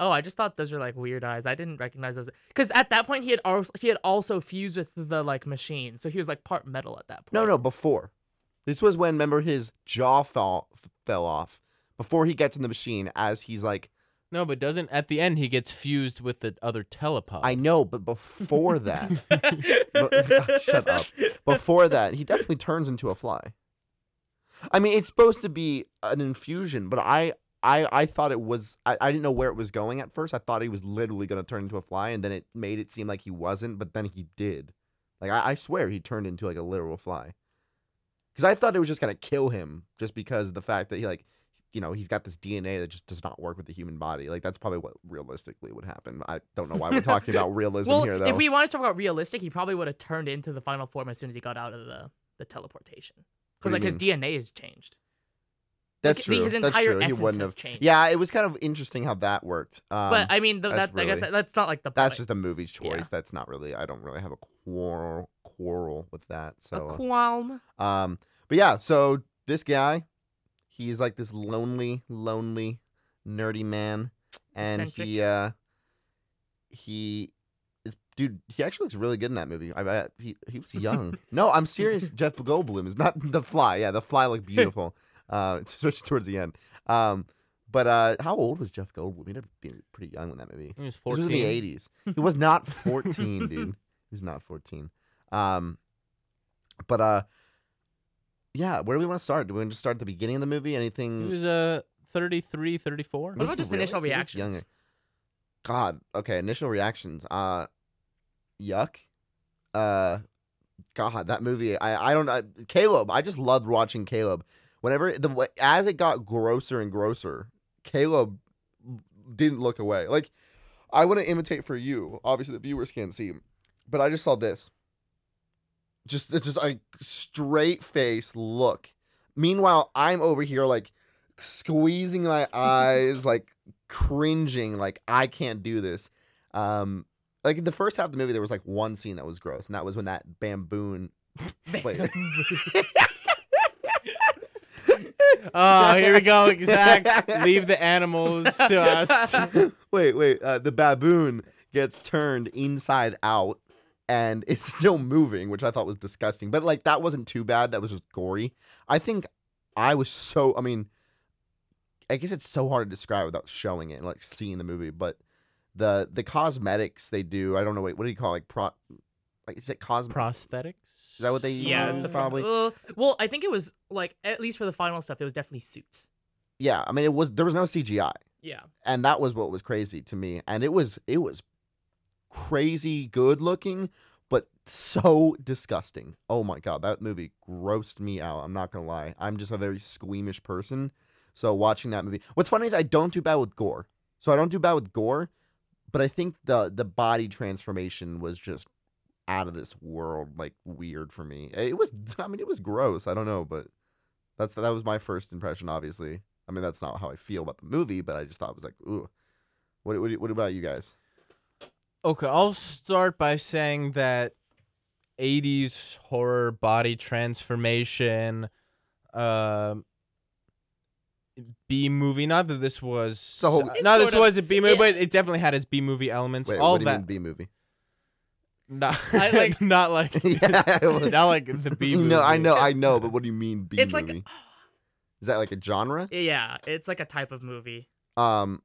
Oh, I just thought those were like weird eyes. I didn't recognize those because at that point he had also he had also fused with the like machine, so he was like part metal at that point. No, no, before. This was when remember his jaw fell fell off before he gets in the machine. As he's like, No, but doesn't at the end he gets fused with the other telepod. I know, but before that, But- shut up. Before that, he definitely turns into a fly. I mean, it's supposed to be an infusion, but I, I, I thought it was. I, I didn't know where it was going at first. I thought he was literally going to turn into a fly, and then it made it seem like he wasn't. But then he did. Like I, I swear, he turned into like a literal fly. Because I thought it was just going to kill him, just because of the fact that he like, you know, he's got this DNA that just does not work with the human body. Like that's probably what realistically would happen. I don't know why we're talking about realism well, here, though. if we want to talk about realistic, he probably would have turned into the final form as soon as he got out of the the teleportation. Because like his DNA has changed. That's like, true. his That's entire true. He wouldn't has have. changed. Yeah, it was kind of interesting how that worked. Um, but I mean, th- that's that, I guess that, that's not like the that's point. just the movie's choice. Yeah. That's not really. I don't really have a quarrel quarrel with that. a So, qualm. um, but yeah. So this guy, he's like this lonely, lonely, nerdy man, and he, uh, he is dude. He actually looks really good in that movie. I bet he he was young. no, I'm serious. Jeff Goldblum is not the Fly. Yeah, the Fly looked beautiful. Uh, especially towards the end. Um, but uh, how old was Jeff Goldblum? He'd have been pretty young in that movie. He was This 14. was in the 80s. He was not 14, dude. He was not 14. Um, but uh, yeah. Where do we want to start? Do we want to start at the beginning of the movie? Anything? He was uh 33, 34. What Was about he just initial reactions? younger. God. Okay. Initial reactions. Uh, yuck. Uh, God, that movie. I I don't know. Caleb. I just loved watching Caleb. Whenever the way- as it got grosser and grosser, Caleb didn't look away. Like I want to imitate for you. Obviously, the viewers can't see, but I just saw this. Just it's just a straight face look. Meanwhile, I'm over here like squeezing my eyes, like cringing, like I can't do this. Um, like in the first half of the movie, there was like one scene that was gross, and that was when that bamboon. Oh, here we go, Zach. Leave the animals to us. wait, wait. Uh, the baboon gets turned inside out and is still moving, which I thought was disgusting. But like that wasn't too bad. That was just gory. I think I was so. I mean, I guess it's so hard to describe without showing it and like seeing the movie. But the the cosmetics they do, I don't know. Wait, what do you call it? like pro? Like is it cosmetic? Prosthetics? Is that what they Yeah, use? it's the probably. Uh, well, I think it was like at least for the final stuff, it was definitely suits. Yeah, I mean it was. There was no CGI. Yeah. and that was what was crazy to me and it was it was crazy good looking but so disgusting oh my god that movie grossed me out i'm not gonna lie i'm just a very squeamish person so watching that movie what's funny is i don't do bad with gore so i don't do bad with gore but i think the the body transformation was just out of this world like weird for me it was i mean it was gross i don't know but that's that was my first impression obviously I mean, that's not how I feel about the movie, but I just thought it was like, ooh. What, what, what about you guys? Okay, I'll start by saying that 80s horror body transformation uh, B movie. Not that this was So- not this sort of- was a B movie, yeah. but it definitely had its B movie elements. Wait, All what do you that mean B movie? Not I like- not like Yeah, well- not like the B movie. no, I know, I know, but what do you mean B it's movie? like Is that like a genre? yeah, it's like a type of movie. Um,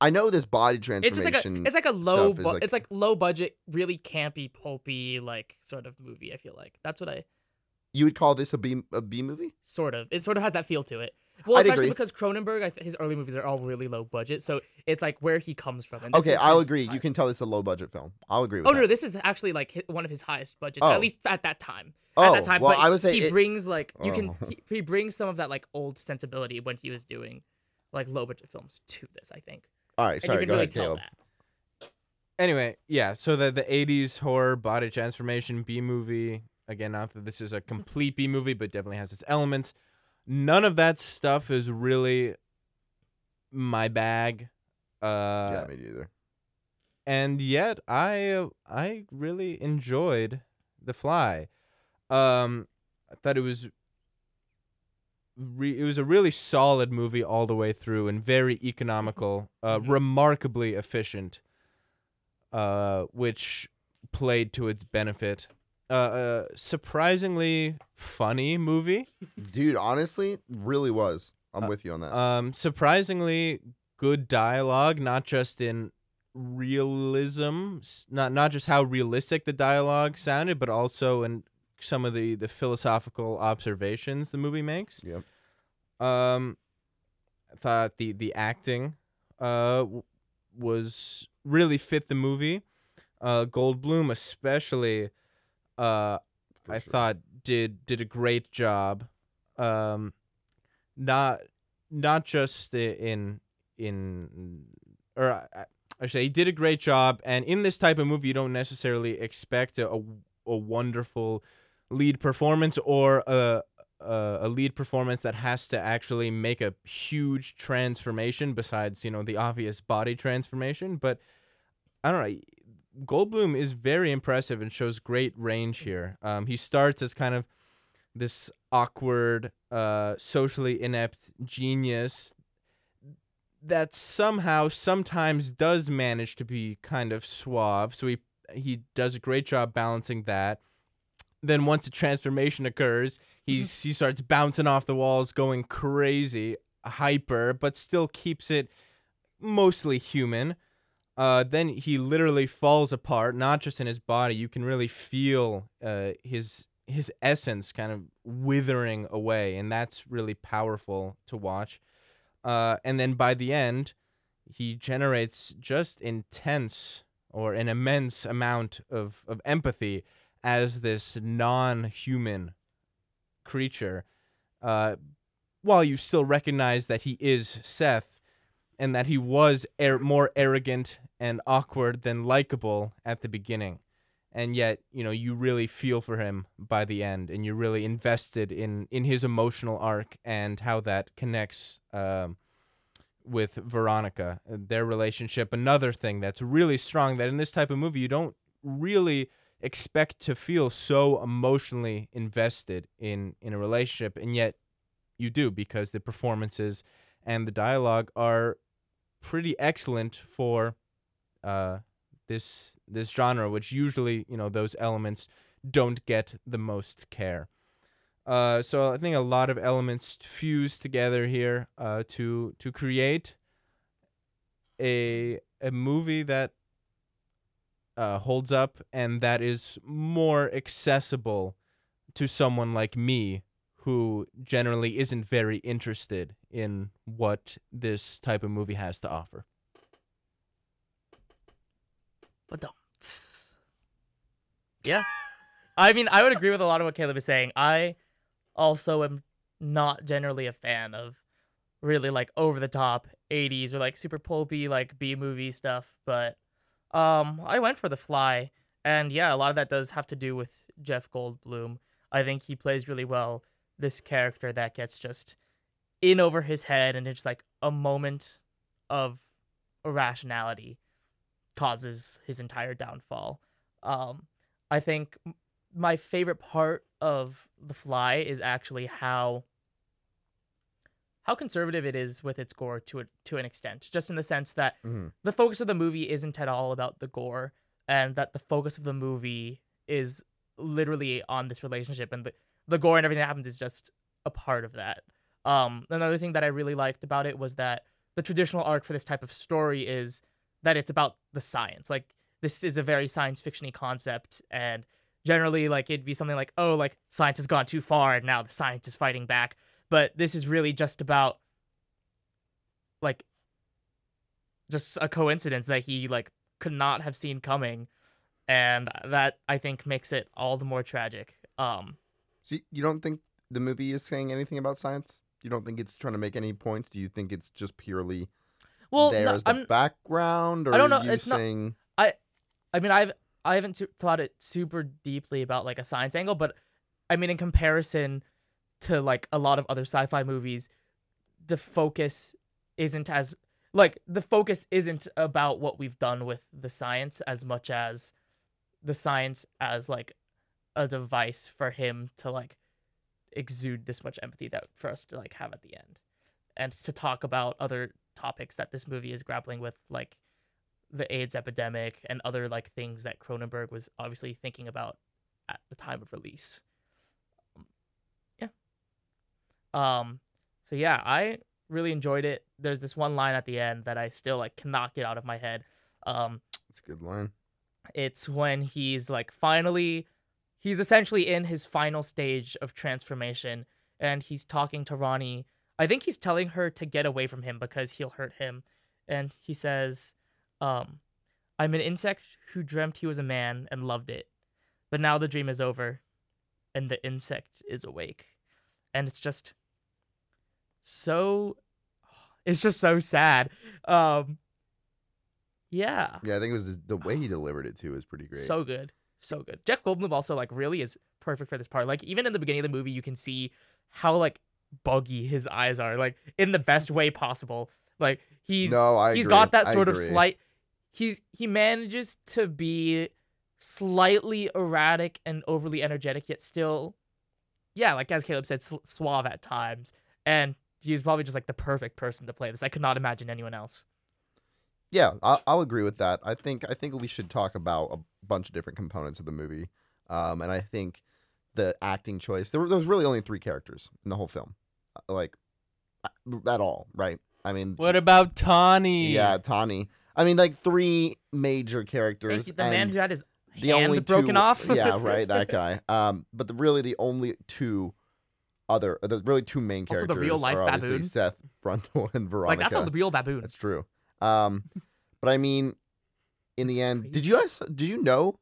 I know this body transformation. It's just like a it's like a low bu- like- it's like low budget, really campy, pulpy like sort of movie. I feel like that's what I you would call this a B a B movie? sort of it sort of has that feel to it. Well, I'd especially agree. because Cronenberg, th- his early movies are all really low budget, so it's like where he comes from. And Okay, I'll his agree. You can tell it's a low budget film. I'll agree with Oh that. no, this is actually like one of his highest budgets, Oh. at least at that time. oh, at that oh, time, well, but I would say he it- brings like you can Oh. he, he brings some of that like old sensibility when he was doing like low budget films to this. I think, all right. and Sorry, you can go really ahead, tell Caleb. that. Anyway, yeah. So the the '80s horror body transformation B movie. Again, not that this is a complete B movie, but definitely has its elements. None of that stuff is really my bag. Uh, yeah, me neither. and yet I I really enjoyed The Fly. Um, I thought it was re- it was a really solid movie all the way through and very economical, uh, Mhm. remarkably efficient, uh, which played to its benefit. Uh, uh, surprisingly funny movie. Dude, honestly, really was. I'm Uh, with you on that. Um, surprisingly good dialogue, not just in realism, not not just how realistic the dialogue sounded, but also in some of the the philosophical observations the movie makes. Yep. Um, I thought the the acting, uh, w- was really fit the movie. Uh, Goldblum especially, uh, For I sure. thought did did a great job. Um, not not just in in or I, I say he did a great job. And in this type of movie, you don't necessarily expect a a, a wonderful lead performance or a, a a lead performance that has to actually make a huge transformation. Besides, you know, the obvious body transformation, but I don't know. Goldblum is very impressive and shows great range here. Um, he starts as kind of this awkward, uh, socially inept genius that somehow sometimes does manage to be kind of suave. So he he does a great job balancing that. Then once a transformation occurs, he's he starts bouncing off the walls, going crazy, hyper, but still keeps it mostly human. Uh, then he literally falls apart, not just in his body. You can really feel uh, his his essence kind of withering away, and that's really powerful to watch. Uh, and then by the end, he generates just intense or an immense amount of, of empathy as this non-human creature. Uh, while you still recognize that he is Seth, and that he was ar- more arrogant and awkward than likable at the beginning. And yet, you know, you really feel for him by the end, and you're really invested in in his emotional arc and how that connects um, with Veronica, their relationship. Another thing that's really strong that in this type of movie you don't really expect to feel so emotionally invested in in a relationship, and yet you do because the performances and the dialogue are pretty excellent for uh, this this genre, which usually you know those elements don't get the most care. Uh, so I think a lot of elements fuse together here uh, to to create a a movie that uh, holds up and that is more accessible to someone like me who generally isn't very interested in what this type of movie has to offer. But don't. Yeah. I mean, I would agree with a lot of what Caleb is saying. I also am not generally a fan of really like over the top 80s or like super pulpy like B movie stuff, but um I went for The Fly and yeah, a lot of that does have to do with Jeff Goldblum. I think he plays really well this character that gets just in over his head and it's like a moment of irrationality causes his entire downfall. Um, I think my favorite part of The Fly is actually how how conservative it is with its gore to a, to an extent, just in the sense that Mhm. the focus of the movie isn't at all about the gore. and that the focus of the movie is literally on this relationship, and the the gore and everything that happens is just a part of that. Um, another thing that I really liked about it was that the traditional arc for this type of story is that it's about the science. Like this is a very science fictiony concept, and generally, like it'd be something like, oh, like science has gone too far, and now the science is fighting back. But this is really just about like just a coincidence that he like could not have seen coming, and that I think makes it all the more tragic. Um, So you don't think the movie is saying anything about science? You don't think it's trying to make any points? Do you think it's just purely well, there no, as the I'm, background, or I don't know, it's not- saying I mean, I've I haven't su- thought it super deeply about like a science angle, but I mean, in comparison to like a lot of other sci-fi movies, the focus isn't as like the focus isn't about what we've done with the science as much as the science as like a device for him to like exude this much empathy that for us to like have at the end and to talk about other topics that this movie is grappling with like the AIDS epidemic and other like things that Cronenberg was obviously thinking about at the time of release. Um, yeah. Um so yeah, I really enjoyed it. There's this one line at the end that I still like cannot get out of my head. Um it's a good line? it's when he's like finally he's essentially in his final stage of transformation and he's talking to Ronnie. I think he's telling her to get away from him because he'll hurt him. And he says, um, I'm an insect who dreamt he was a man and loved it. But now the dream is over and the insect is awake. And it's just so it's just so sad. Um yeah. Yeah, I think it was the, the way he delivered it too is pretty great. So good. So good. Jeff Goldblum also like really is perfect for this part. Like even in the beginning of the movie you can see how like buggy his eyes are, like in the best way possible. Like he's no, I he's agree. got that I sort of agree. slight he's he manages to be slightly erratic and overly energetic yet still yeah, like as Caleb said su- suave at times and he's probably just like the perfect person to play this. I could not imagine anyone else. Yeah, I'll, I'll agree with that. I think I think we should talk about a bunch of different components of the movie, um, and I think the acting choice. There, were, there was really only three characters in the whole film, uh, like uh, at all, right? I mean, What about Tawny? yeah, Tawny. I mean, like three major Thank characters. you. The man and who had his the hand only broken two, off. yeah, right, that guy. Um, but the, really the only two other, the really two main characters Also the real-life are obviously baboon. Seth Brundle and Veronica. like that's a real baboon. That's true. Um, but I mean, in the end, did you guys did you know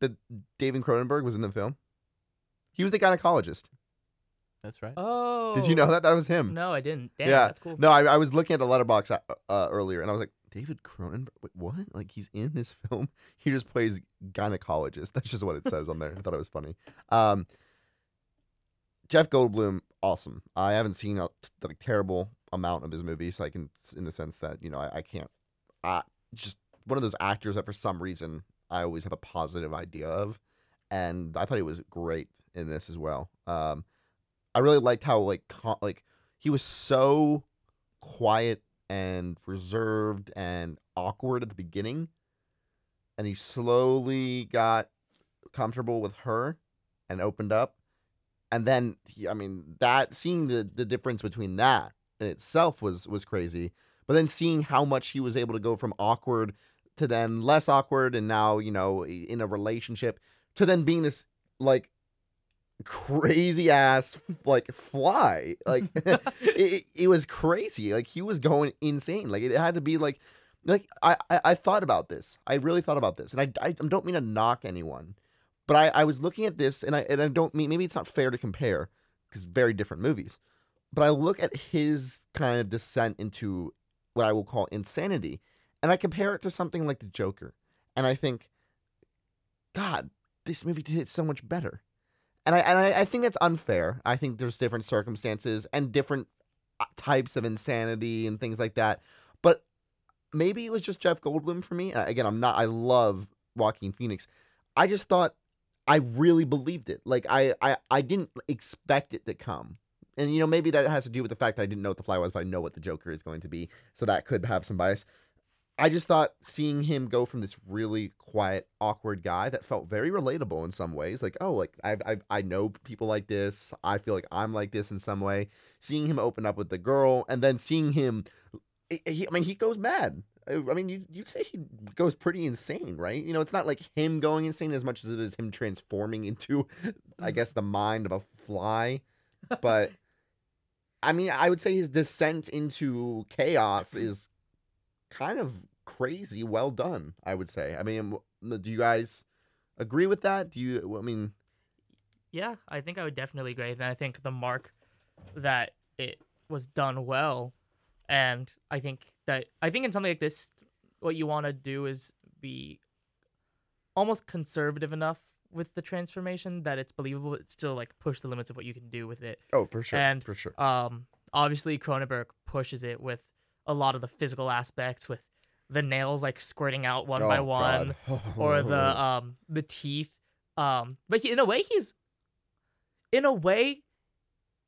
that David Cronenberg was in the film? He was the gynecologist. That's right. Oh. Did you know that that was him? No, I didn't. Damn, Yeah. that's cool. No, I, I was looking at the Letterboxd uh, uh, earlier, and I was like, David Cronenberg. Wait, what? Like he's in this film? He just plays gynecologist. That's just what it says on there. I thought it was funny. Um, Jeff Goldblum, awesome. I haven't seen a t- like terrible amount of his movies, so I can, in the sense that you know, I, I can't. Uh, just one of those actors that for some reason I always have a positive idea of, and I thought he was great in this as well. Um, I really liked how like co- like he was so quiet and reserved and awkward at the beginning and he slowly got comfortable with her and opened up and then he, i mean that seeing the the difference between that in itself was was crazy but then seeing how much he was able to go from awkward to then less awkward and now you know in a relationship to then being this like crazy ass like fly like it, it, was crazy like he was going insane like it had to be like like I, I i thought about this i really thought about this and i, I don't mean to knock anyone but i i was looking at this and i and i don't mean maybe it's not fair to compare because very different movies but i look at his kind of descent into what i will call insanity and i compare it to something like the joker and i think god this movie did it so much better and I and I, I think that's unfair. I think there's different circumstances and different uh, types of insanity and things like that. But maybe it was just Jeff Goldblum for me. Again, I'm not. I love Joaquin Phoenix. I just thought I really believed it. Like I I I didn't expect it to come. And you know maybe that has to do with the fact that I didn't know what the fly was, but I know what the Joker is going to be, so that could have some bias. I just thought seeing him go from this really quiet, awkward guy that felt very relatable in some ways, like oh, like I I I know people like this. I feel like I'm like this in some way. Seeing him open up with the girl, and then seeing him, I I mean, he goes mad. I I mean, you you'd say he goes pretty insane, right? You know, it's not like him going insane as much as it is him transforming into, I mm. guess, the mind of a fly. But I mean, I would say his descent into chaos is kind of crazy well done i would say i mean do you guys agree with that do you i mean Yeah, I think I would definitely agree. And I think the mark that it was done well, and I think that I think in something like this, what you want to do is be almost conservative enough with the transformation that it's believable, but still like push the limits of what you can do with it. oh for sure And, for sure Um, obviously Cronenberg pushes it with a lot of the physical aspects, with the nails like squirting out one by one or the um the teeth. Um, but he, in a way, he's in a way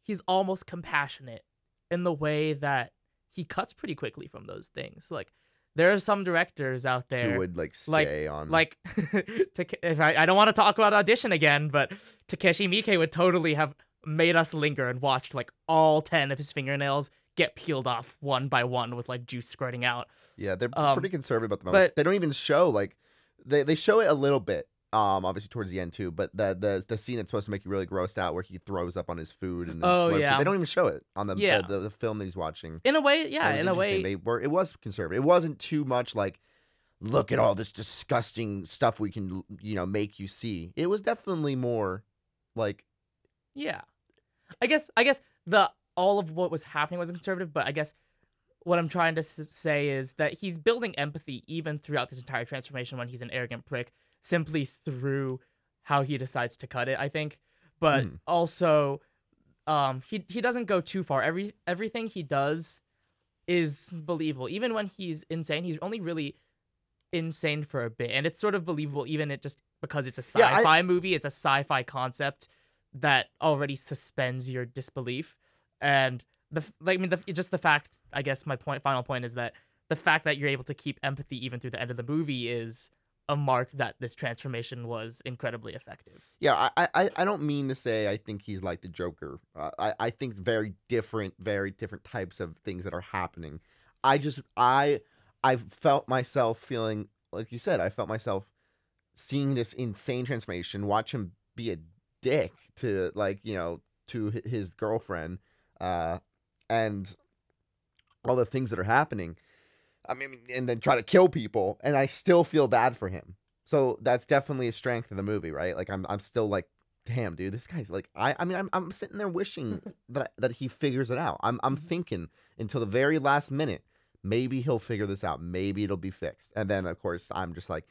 he's almost compassionate in the way that he cuts pretty quickly from those things. Like there are some directors out there who would like like- stay on like if I, I don't want to talk about audition again, but Takashi Miike would totally have made us linger and watched like all 10 of his fingernails get peeled off one by one with like juice squirting out. yeah they're um, pretty conservative about the but- moment they don't even show like they, they show it a little bit um obviously towards the end too but the the the scene that's supposed to make you really grossed out where he throws up on his food and then Oh, slurps it, yeah. they don't even show it on the, Yeah. the, the the film that he's watching In a way, yeah, in a way they were it was conservative. It wasn't too much like look at all this disgusting stuff we can you know make you see. It was definitely more like Yeah. I guess I guess the all of what was happening was conservative, but I guess what I'm trying to s- say is that he's building empathy even throughout this entire transformation when he's an arrogant prick, simply through how he decides to cut it. I think, but Mhm. also, um, he he doesn't go too far. Every everything he does is believable, even when he's insane. He's only really insane for a bit, and it's sort of believable, even it just because it's a Yeah, I- sci-fi movie. It's a sci-fi concept that already suspends your disbelief and the like I mean the just the fact I guess my point final point is that the fact that you're able to keep empathy even through the end of the movie is a mark that this transformation was incredibly effective. yeah. I I I don't mean to say I think he's like the Joker. Uh, I I think very different, very different types of things that are happening. I just I I felt myself feeling like you said. I felt myself seeing this insane transformation. Watch him be a dick to like you know to his girlfriend, uh, and all the things that are happening. I mean, and then try to kill people, and I still feel bad for him. So that's definitely a strength of the movie, right? Like I'm, I'm still like, damn, dude, this guy's like, I, I mean, I'm, I'm sitting there wishing that that he figures it out. I'm, I'm thinking until the very last minute, maybe he'll figure this out. Maybe it'll be fixed. And then of course I'm just like,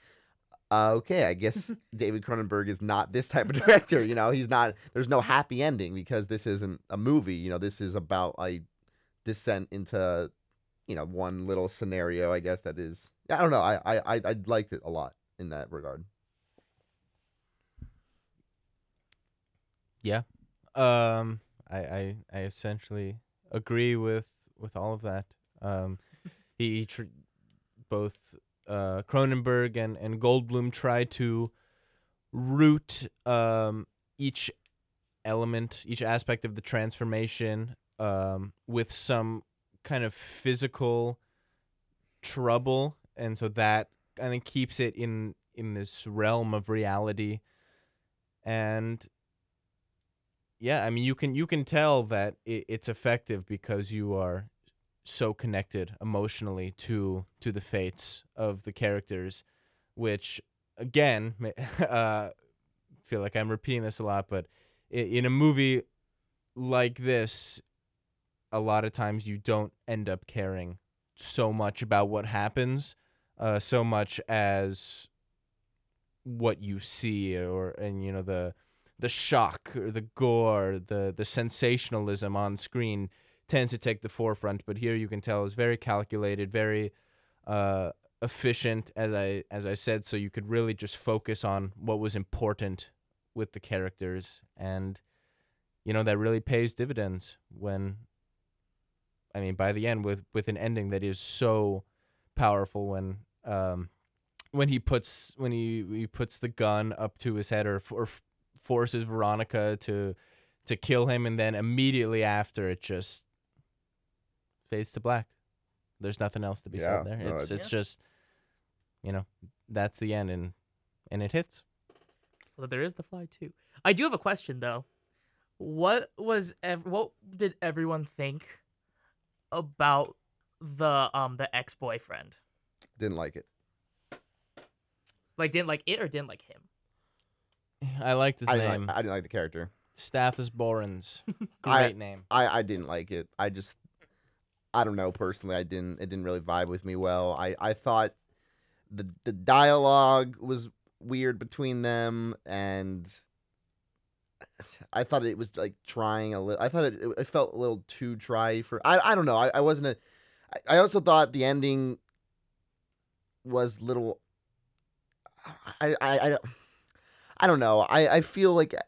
uh, okay, I guess David Cronenberg is not this type of director. You know, he's not. There's no happy ending because this isn't a movie. You know, this is about a descent into, you know, one little scenario. I guess that is. I don't know. I, I, I, liked it a lot in that regard. Yeah um, I, I, I essentially agree with with all of that. Um, he, he tr- both uh, Cronenberg and and Goldblum try to root um each element, each aspect of the transformation um with some kind of physical trouble, and so that I think keeps it in in this realm of reality, and yeah, I mean you can you can tell that it, it's effective because you are so connected emotionally to to the fates of the characters, which again, uh, feel like I'm repeating this a lot, but in a movie like this, a lot of times you don't end up caring so much about what happens, uh, so much as what you see or and you know the the shock or the gore, the the sensationalism on screen tends to take the forefront. But here you can tell it's very calculated, very uh, efficient, as I as I said. So you could really just focus on what was important with the characters, and you know that really pays dividends when. I mean, by the end, with with an ending that is so powerful when um when he puts when he he puts the gun up to his head or, or forces Veronica to to kill him and then immediately after it just fades to black. There's nothing else to be Yeah, said there. no, It's it's- it's just you know, that's the end and and it hits. Well, there is the fly too. I do have a question though. What was ev- what did everyone think about the um the ex boyfriend? Didn't like it. Like didn't like it or didn't like him? I liked his I didn't, name. like, I didn't like the character. Stathis Borans. I- Great name. I, I didn't like it. I just I don't know personally. I didn't. It didn't really vibe with me well. I I thought the the dialogue was weird between them, and I thought it was like trying a little. I thought it, it felt a little too dry for. I I don't know. I, I wasn't a. I also thought the ending was little. I I I, I don't know. I I feel like uh,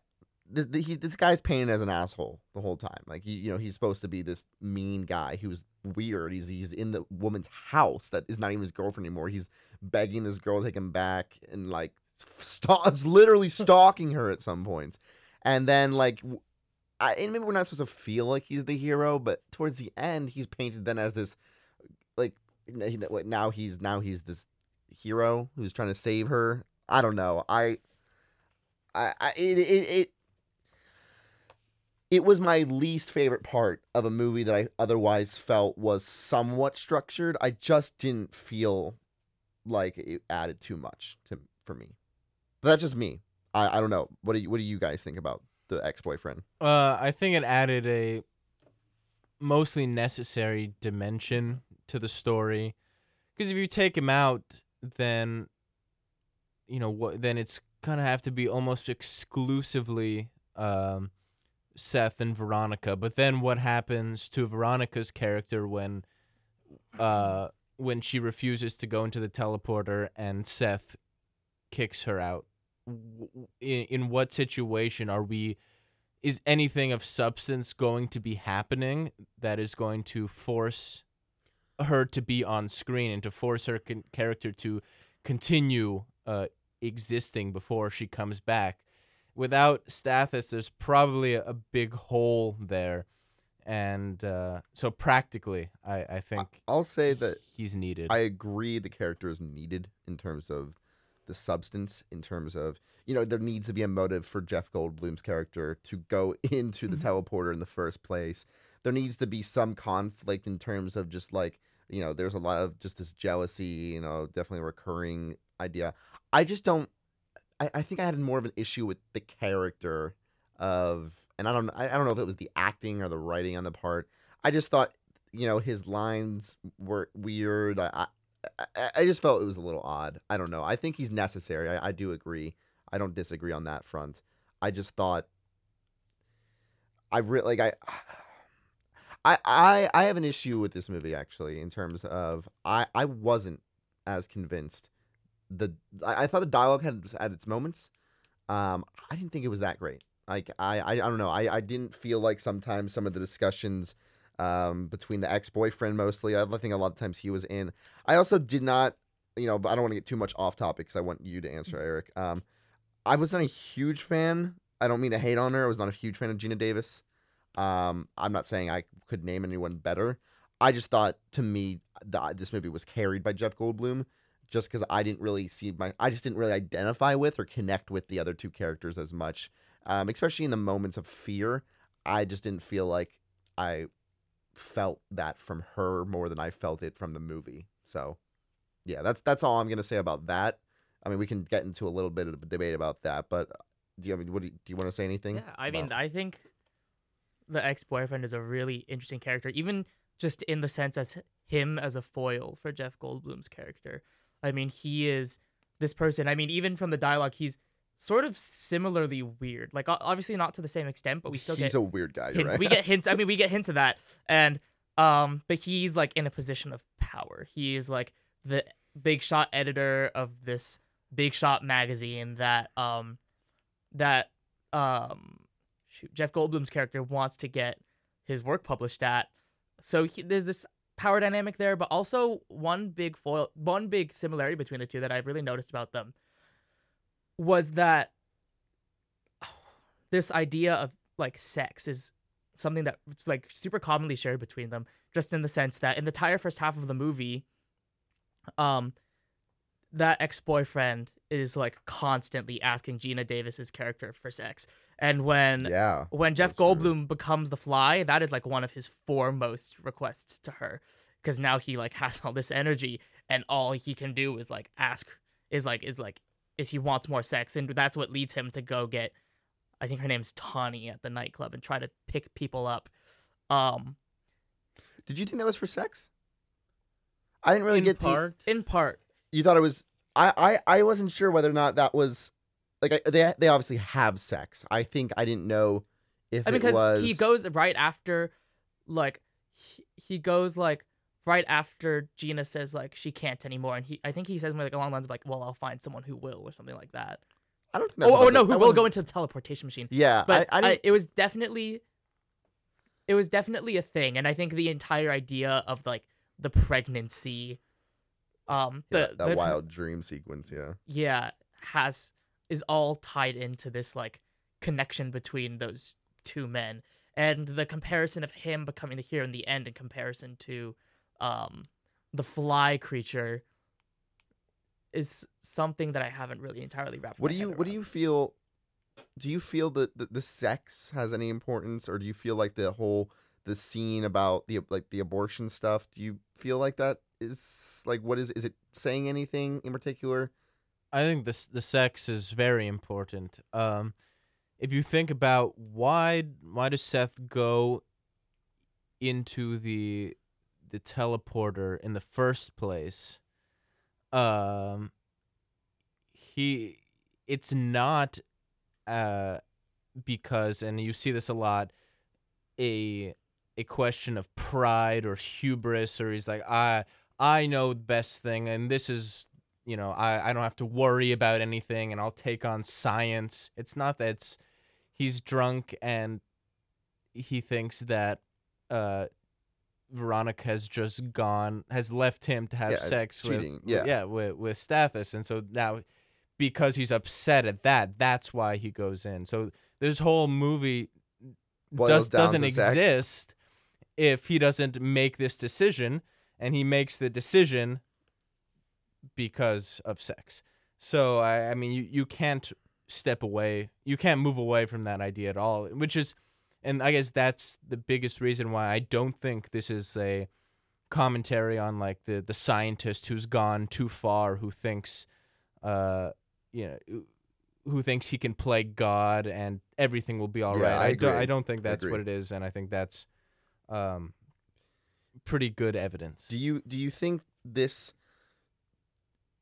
this, the- he, this guy's painted as an asshole the whole time. Like you, you know, he's supposed to be this mean guy who's weird. He's he's in the woman's house that is not even his girlfriend anymore. He's begging this girl to take him back and like st- literally stalking her at some points. And then like, I and maybe we're not supposed to feel like he's the hero, but towards the end, he's painted then as this like now he's now he's this hero who's trying to save her. I don't know. I I, I it, it it it was my least favorite part of a movie that I otherwise felt was somewhat structured. I just didn't feel like it added too much to for me. But that's just me. I, I don't know. What do you what do you guys think about the ex boyfriend? Uh, I think it added a mostly necessary dimension to the story. Because if you take him out, then you know what? Then it's gonna have to be almost exclusively um, Seth and Veronica. But then what happens to Veronica's character when uh, when she refuses to go into the teleporter and Seth kicks her out? In, in what situation are we? is anything of substance going to be happening that is going to force her to be on screen and to force her con- character to continue uh, existing before she comes back? Without Stathis, there's probably a, a big hole there. And uh, so, practically, I, I think I'll say that he's needed. I agree the character is needed in terms of the substance, in terms of, you know, there needs to be a motive for Jeff Goldblum's character to go into the mm-hmm. teleporter in the first place. There needs to be some conflict in terms of just like, you know, there's a lot of just this jealousy, you know, definitely a recurring idea. I just don't, I, I think I had more of an issue with the character of, and I don't, I, I don't know if it was the acting or the writing on the part. I just thought, you know, his lines were weird. I, I just felt it was a little odd. I don't know. I think he's necessary. I, I do agree. I don't disagree on that front. I just thought I really like I I I I have an issue with this movie actually in terms of I I wasn't as convinced. The I, I thought the dialogue had at its moments. Um, I didn't think it was that great. Like I I, I don't know. I, I didn't feel like sometimes some of the discussions um, between the ex boyfriend mostly. I think a lot of times he was in. I also did not, you know, but I don't want to get too much off topic because I want you to answer, Eric. Um, I was not a huge fan. I don't mean to hate on her. I was not a huge fan of Geena Davis. Um, I'm not saying I could name anyone better. I just thought, to me, the, this movie was carried by Jeff Goldblum, just because I didn't really see my, I just didn't really identify with or connect with the other two characters as much, um, especially in the moments of fear. I just didn't feel like I felt that from her more than I felt it from the movie. So, yeah, that's that's all I'm gonna say about that. I mean, we can get into a little bit of a debate about that, but do you, I mean, what do you, do you want to say anything? Yeah, I mean, about- I think the ex boyfriend is a really interesting character, even just in the sense as him as a foil for Jeff Goldblum's character. I mean, he is this person. I mean, even from the dialogue, he's sort of similarly weird. Like, obviously not to the same extent, but we still he's get a weird guy. Right. we get hints. I mean, we get hints of that, and um, but he's like in a position of power. He is like the big shot editor of this big shot magazine that um that um shoot, Jeff Goldblum's character wants to get his work published at. So he, there's this power dynamic there, but also one big foil, one big similarity between the two that I've really noticed about them was that this idea of like sex is something that's like super commonly shared between them, just in the sense that in the entire first half of the movie, um, that ex boyfriend is like constantly asking Geena Davis's character for sex, and when Yeah. when Jeff That's true. Goldblum becomes the Fly, that is like one of his foremost requests to her, because now he like has all this energy, and all he can do is like ask, is like is like is he wants more sex, and that's what leads him to go get, I think her name's Tawny at the nightclub and try to pick people up. Um, Did you think that was for sex? I didn't really in get the. part. in part, You thought it was. I, I I wasn't sure whether or not that was like I, they they obviously have sex. I think I didn't know if I mean, it because was. he goes right after, like, he, he goes like right after Geena says like she can't anymore, and he I think he says like along the lines of like, well, I'll find someone who will or something like that. I don't think that's Oh, oh no, who will go into the teleportation machine? Yeah, But I, I I it was definitely, it was definitely a thing, and I think the entire idea of like the pregnancy, um, yeah, the that the- wild dream sequence. Yeah. yeah has is all tied into this like connection between those two men and the comparison of him becoming the hero in the end in comparison to um the fly creature is something that I haven't really entirely wrapped. What my do you head What do you feel? Do you feel that the, the sex has any importance, or do you feel like the whole the scene about the like the abortion stuff? Do you feel like that is like what is is it saying anything in particular? I think this the sex is very important. Um, if you think about why why does Seth go into the the teleporter in the first place? Um, he it's not uh because and you see this a lot a a question of pride or hubris or he's like I I know the best thing and this is you know I, I don't have to worry about anything and i'll take on science it's not that it's he's drunk and he thinks that uh veronica has just gone has left him to have Yeah, sex cheating, with yeah. yeah with, with stathis and so now because he's upset at that that's why he goes in so this whole movie doesn't to sex. exist if he doesn't make this decision and he makes the decision because of sex. So I, I mean, you, you can't step away. You can't move away from that idea at all. Which is, and I guess that's the biggest reason why I don't think this is a commentary on like the the scientist who's gone too far, who thinks, uh, you know. who- thinks he can play God and everything will be all right? Yeah, I don't. I don't think that's what it is, and I think that's, um, pretty good evidence. Do you do you think this?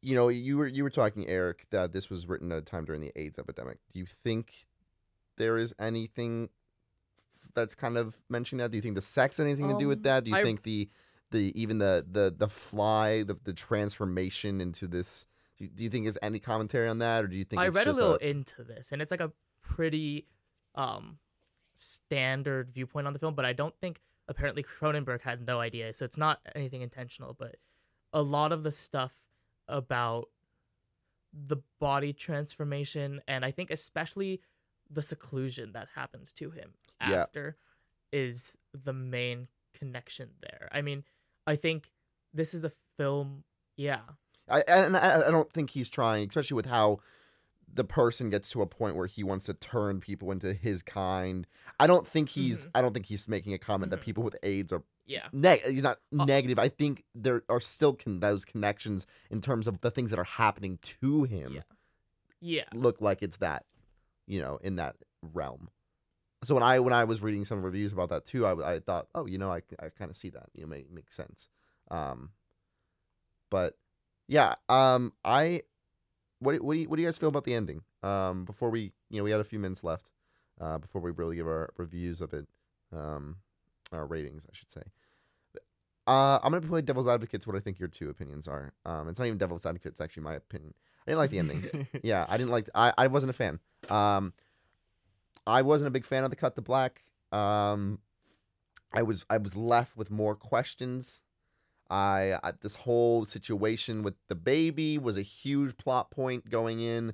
You know, you were you were talking, Eric, that this was written at a time during the AIDS epidemic. Do you think there is anything that's kind of mentioning that? Do you think the sex anything to do with Um, that? Do you I- think the the even the the the fly the the transformation into this? Do you, do you think is any commentary on that, or do you think I read a little into this, and it's like a pretty um standard viewpoint on the film, but I don't think apparently Cronenberg had no idea, so it's not anything intentional. But a lot of the stuff about the body transformation, and I think especially the seclusion that happens to him Yeah. after, is the main connection there. I mean, I think this is a film. Yeah, I and I, I don't think he's trying, especially with how the person gets to a point where he wants to turn people into his kind. I don't think he's Mhm. I don't think he's making a comment that Mhm. people with AIDS are yeah. neg- he's not Uh, negative. I think there are still con- those connections in terms of the things that are happening to him Yeah. Yeah. look like it's that, you know, in that realm. So when I when I was reading some reviews about that too, I, I thought, oh, you know, I, I kind of see that. You know, make makes sense. Um, but yeah, um, I what what do you, what do you guys feel about the ending? Um, before we you know we had a few minutes left, uh, before we really give our reviews of it, um, our ratings, I should say. Uh, I'm gonna play devil's advocate to what I think your two opinions are. Um, it's not even devil's advocate; it's actually my opinion. I didn't like the ending. yeah, I didn't like. I I wasn't a fan. Um, I wasn't a big fan of the cut to black. Um, I was I was left with more questions I, I this whole situation with the baby was a huge plot point going in.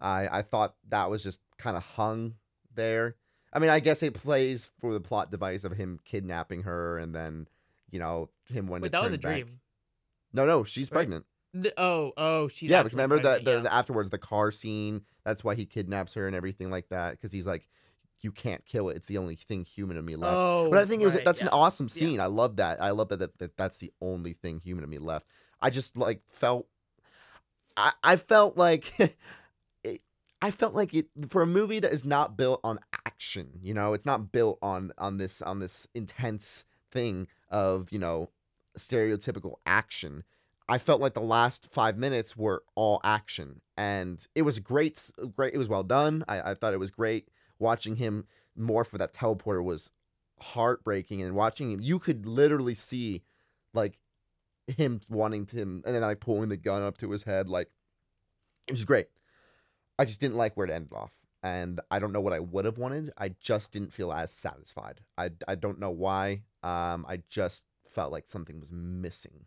I I thought that was just kind of hung there. I mean, I guess it plays for the plot device of him kidnapping her and then, you know, him wanting Wait, that was a back. dream. No, no, she's Right? pregnant. Th- Oh, oh, she's yeah, remember the, the, yeah. the afterwards the car scene. That's why he kidnaps her and everything like that because he's like, you can't kill it. It's the only thing human in me left. Oh, but I think it was right, that's an yeah. awesome Yeah. scene. I love that. I love that, that, that that's the only thing human in me left. I just like felt. I I felt like. it, I felt like it for a movie that is not built on action. You know, it's not built on on this on this intense thing of you know stereotypical action. I felt like the last five minutes were all action, and it was great. Great, it was well done. I, I thought it was great watching him morph for that teleporter was heartbreaking, and watching him, you could literally see like him wanting to, and then like pulling the gun up to his head, like it was great. I just didn't like where it ended off, and I don't know what I would have wanted. I just didn't feel as satisfied. I I don't know why. Um, I just felt like something was missing.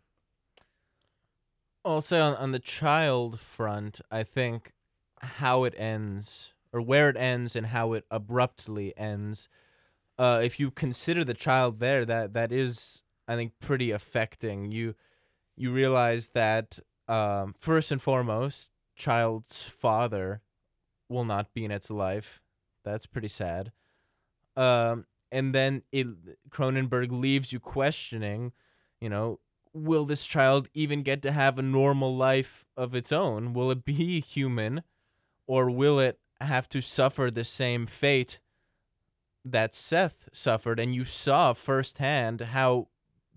Also, on, on the child front, I think how it ends, or where it ends, and how it abruptly ends. Uh, if you consider the child there, that that is, I think, pretty affecting. You you realize that um, first and foremost, child's father will not be in its life. That's pretty sad. Um, and then it Cronenberg leaves you questioning, you know, will this child even get to have a normal life of its own? Will it be human or will it have to suffer the same fate that Seth suffered? And you saw firsthand how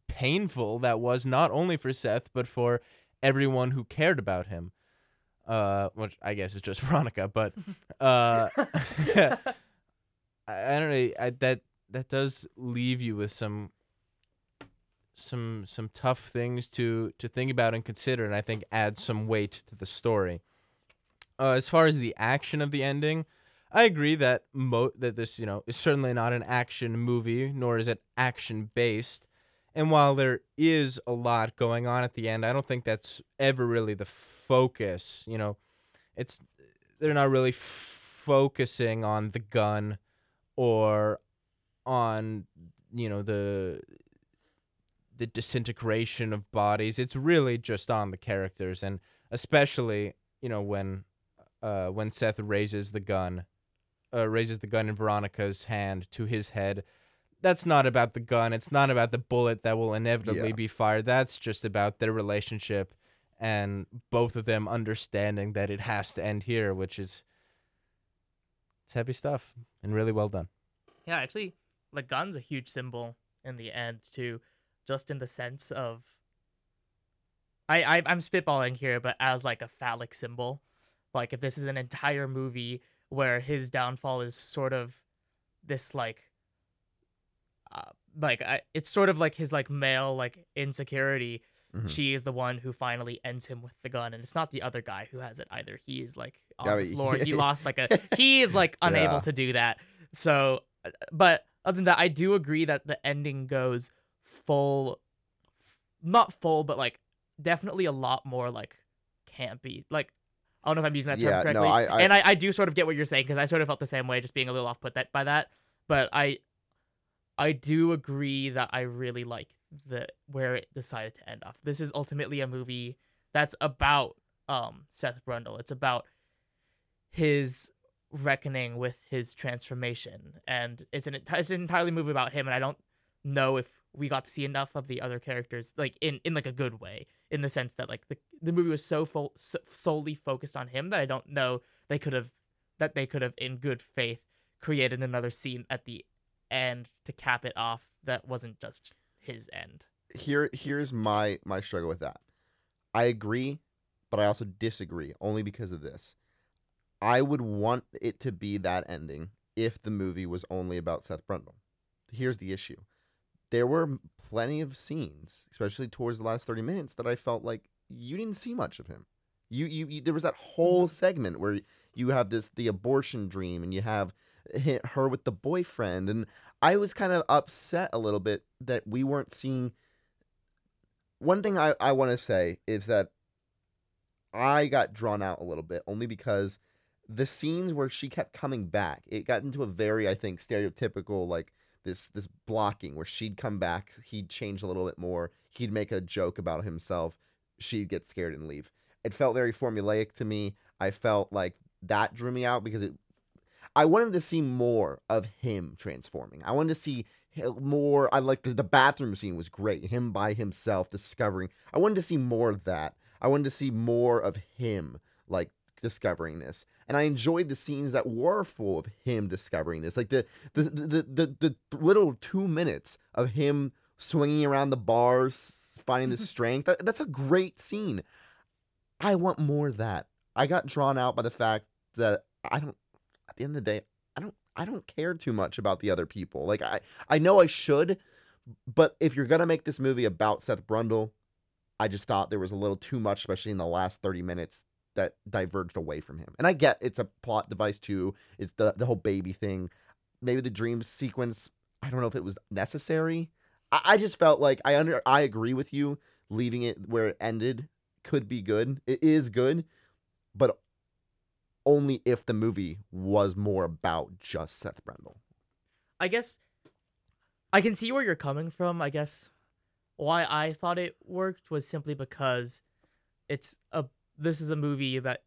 painful that was, not only for Seth, but for everyone who cared about him. Uh, which I guess is just Veronica, but uh, I, I don't know. I, that that does leave you with some some some tough things to to think about and consider, and I think adds some weight to the story. Uh, as far as the action of the ending, I agree that mo- that this you know is certainly not an action movie, nor is it action based. And while there is a lot going on at the end, I don't think that's ever really the focus. You know, it's they're not really f- focusing on the gun or on you know the the disintegration of bodies. It's really just on the characters, and especially you know when uh, when Seth raises the gun, uh, raises the gun in Veronica's hand to his head. That's not about the gun. It's not about the bullet that will inevitably Yeah. be fired. That's just about their relationship and both of them understanding that it has to end here, which is it's heavy stuff and really well done. Yeah, actually, the gun's a huge symbol in the end too, just in the sense of. I, I I'm spitballing here, but as like a phallic symbol, like if this is an entire movie where his downfall is sort of this like, uh, like I, it's sort of like his like male like insecurity. Mhm. She is the one who finally ends him with the gun, and it's not the other guy who has it either. He is like on Yeah, the floor. he lost like a. He is like unable Yeah. to do that. So, uh, but other than that, I do agree that the ending goes full, not full, but like definitely a lot more like campy. Like I don't know if I'm using that term Yeah, no, correctly. I- I- and I, I do sort of get what you're saying because I sort of felt the same way, just being a little off put that by that. But I, I do agree that I really like the where it decided to end off. This is ultimately a movie that's about um Seth Brundle. It's about his reckoning with his transformation, and it's an it's an entirely movie about him. And I don't know if we got to see enough of the other characters, like in in like a good way, in the sense that like the the movie was so, fo- so solely focused on him that I don't know they could have that they could have in good faith created another scene at the end to cap it off that wasn't just his end. here here's my my struggle with that. I agree, but I also disagree only because of this. I would want it to be that ending if the movie was only about Seth Brundle. Here's the issue. There were plenty of scenes, especially towards the last 30 minutes that I felt like you didn't see much of him. You, you, you there was that whole mm-hmm. segment where you have this the abortion dream and you have her with the boyfriend and I was kind of upset a little bit that we weren't seeing one thing I, I want to say is that I got drawn out a little bit only because the scenes where she kept coming back, it got into a very, I think, stereotypical like this this blocking where she'd come back, he'd change a little bit more, he'd make a joke about himself, she'd get scared and leave. It felt very formulaic to me. I felt like that drew me out because it I wanted to see more of him transforming. I wanted to see more. I like the, the, bathroom scene was great. Him by himself discovering. I wanted to see more of that. I wanted to see more of him like discovering this, and I enjoyed the scenes that were full of him discovering this, like the the the the, the, the little two minutes of him swinging around the bars, finding the mm-hmm. strength. That, that's a great scene. I want more of that. I got drawn out by the fact that I don't. At the end of the day, I don't. I don't care too much about the other people. Like I, I know I should, but if you're gonna make this movie about Seth Brundle, I just thought there was a little too much, especially in the last 30 minutes, that diverged away from him. And I get it's a plot device too. It's the the whole baby thing. Maybe the dream sequence. I don't know if it was necessary. I, I just felt like I under I agree with you. Leaving it where it ended could be good. It is good, but only if the movie was more about just Seth Brundle. I guess I can see where you're coming from. I guess why I thought it worked was simply because it's a this is a movie that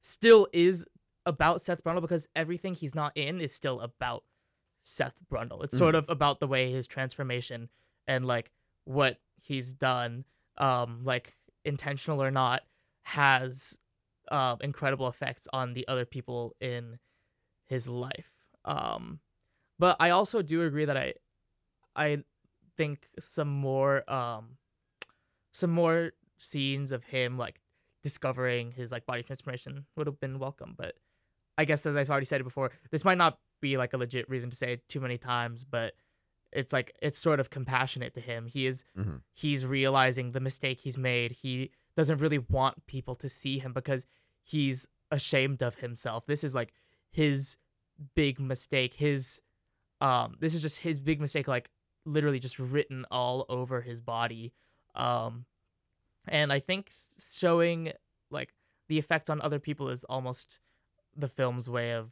still is about Seth Brundle because everything he's not in is still about Seth Brundle. It's mm. sort of about the way his transformation and like what he's done, um, like intentional or not, has uh, incredible effects on the other people in his life. Um, but I also do agree that I, I think some more, um, some more scenes of him like discovering his like body transformation would have been welcome. But I guess as I've already said it before, this might not be like a legit reason to say it too many times, but it's like it's sort of compassionate to him. He is mm-hmm. he's realizing the mistake he's made. He doesn't really want people to see him because he's ashamed of himself. This is like his big mistake. His um this is just his big mistake like literally just written all over his body. Um and I think showing like the effect on other people is almost the film's way of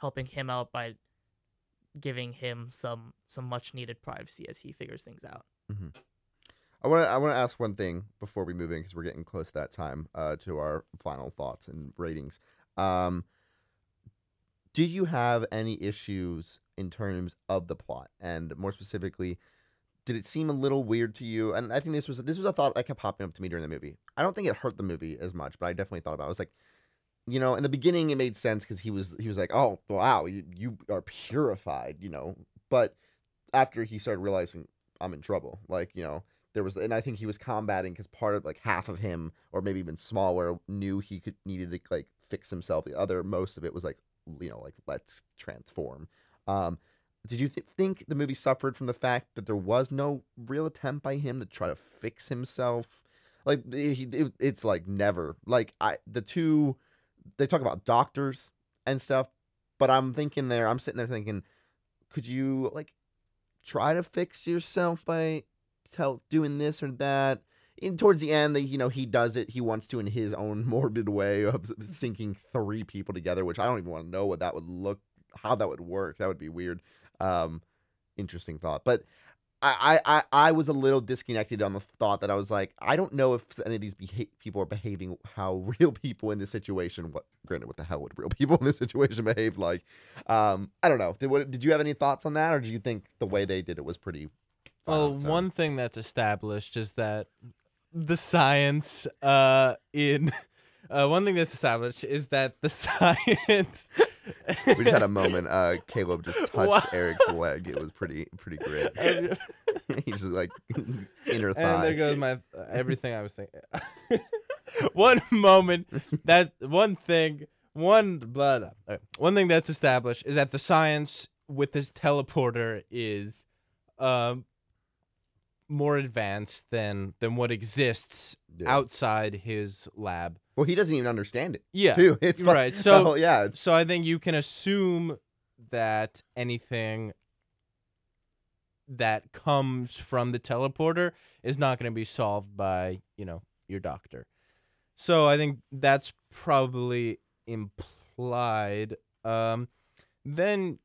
helping him out by giving him some some much needed privacy as he figures things out. Mm-hmm. I want to I want to ask one thing before we move in because we're getting close to that time uh, to our final thoughts and ratings. Um, did you have any issues in terms of the plot and more specifically? Did it seem a little weird to you? And I think this was this was a thought that kept popping up to me during the movie. I don't think it hurt the movie as much, but I definitely thought about. it. I was like, you know, in the beginning it made sense because he was he was like, oh wow, you, you are purified, you know. But after he started realizing I'm in trouble, like you know, there was, and I think he was combating because part of like half of him, or maybe even smaller, knew he could needed to like fix himself. The other most of it was like, you know, like let's transform. Um, did you th- think the movie suffered from the fact that there was no real attempt by him to try to fix himself? Like he, it, it's like never. Like I, the two, they talk about doctors and stuff, but I'm thinking there, I'm sitting there thinking, could you like try to fix yourself by tell doing this or that? And towards the end, they, you know, he does it. He wants to in his own morbid way of sinking three people together, which I don't even want to know what that would look, how that would work. That would be weird. Um, interesting thought, but I, I, I was a little disconnected on the thought that I was like, I don't know if any of these beha- people are behaving how real people in this situation. What granted, what the hell would real people in this situation behave like? Um, I don't know. Did what, did you have any thoughts on that, or do you think the way they did it was pretty? Well, so? one thing that's established is that the science uh, in uh, one thing that's established is that the science we just had a moment. Uh, Caleb just touched. Eric's leg. It was pretty pretty great. He's just like inner thigh. And there goes my uh, everything I was saying. one moment that one thing one blah, blah. One thing that's established is that the science with this teleporter is um more advanced than than what exists yeah. outside his lab well, he doesn't even understand it. Yeah, too. It's right. So oh, yeah. So I think you can assume that anything that comes from the teleporter is not going to be solved by you know your doctor. So I think that's probably implied. Um, then,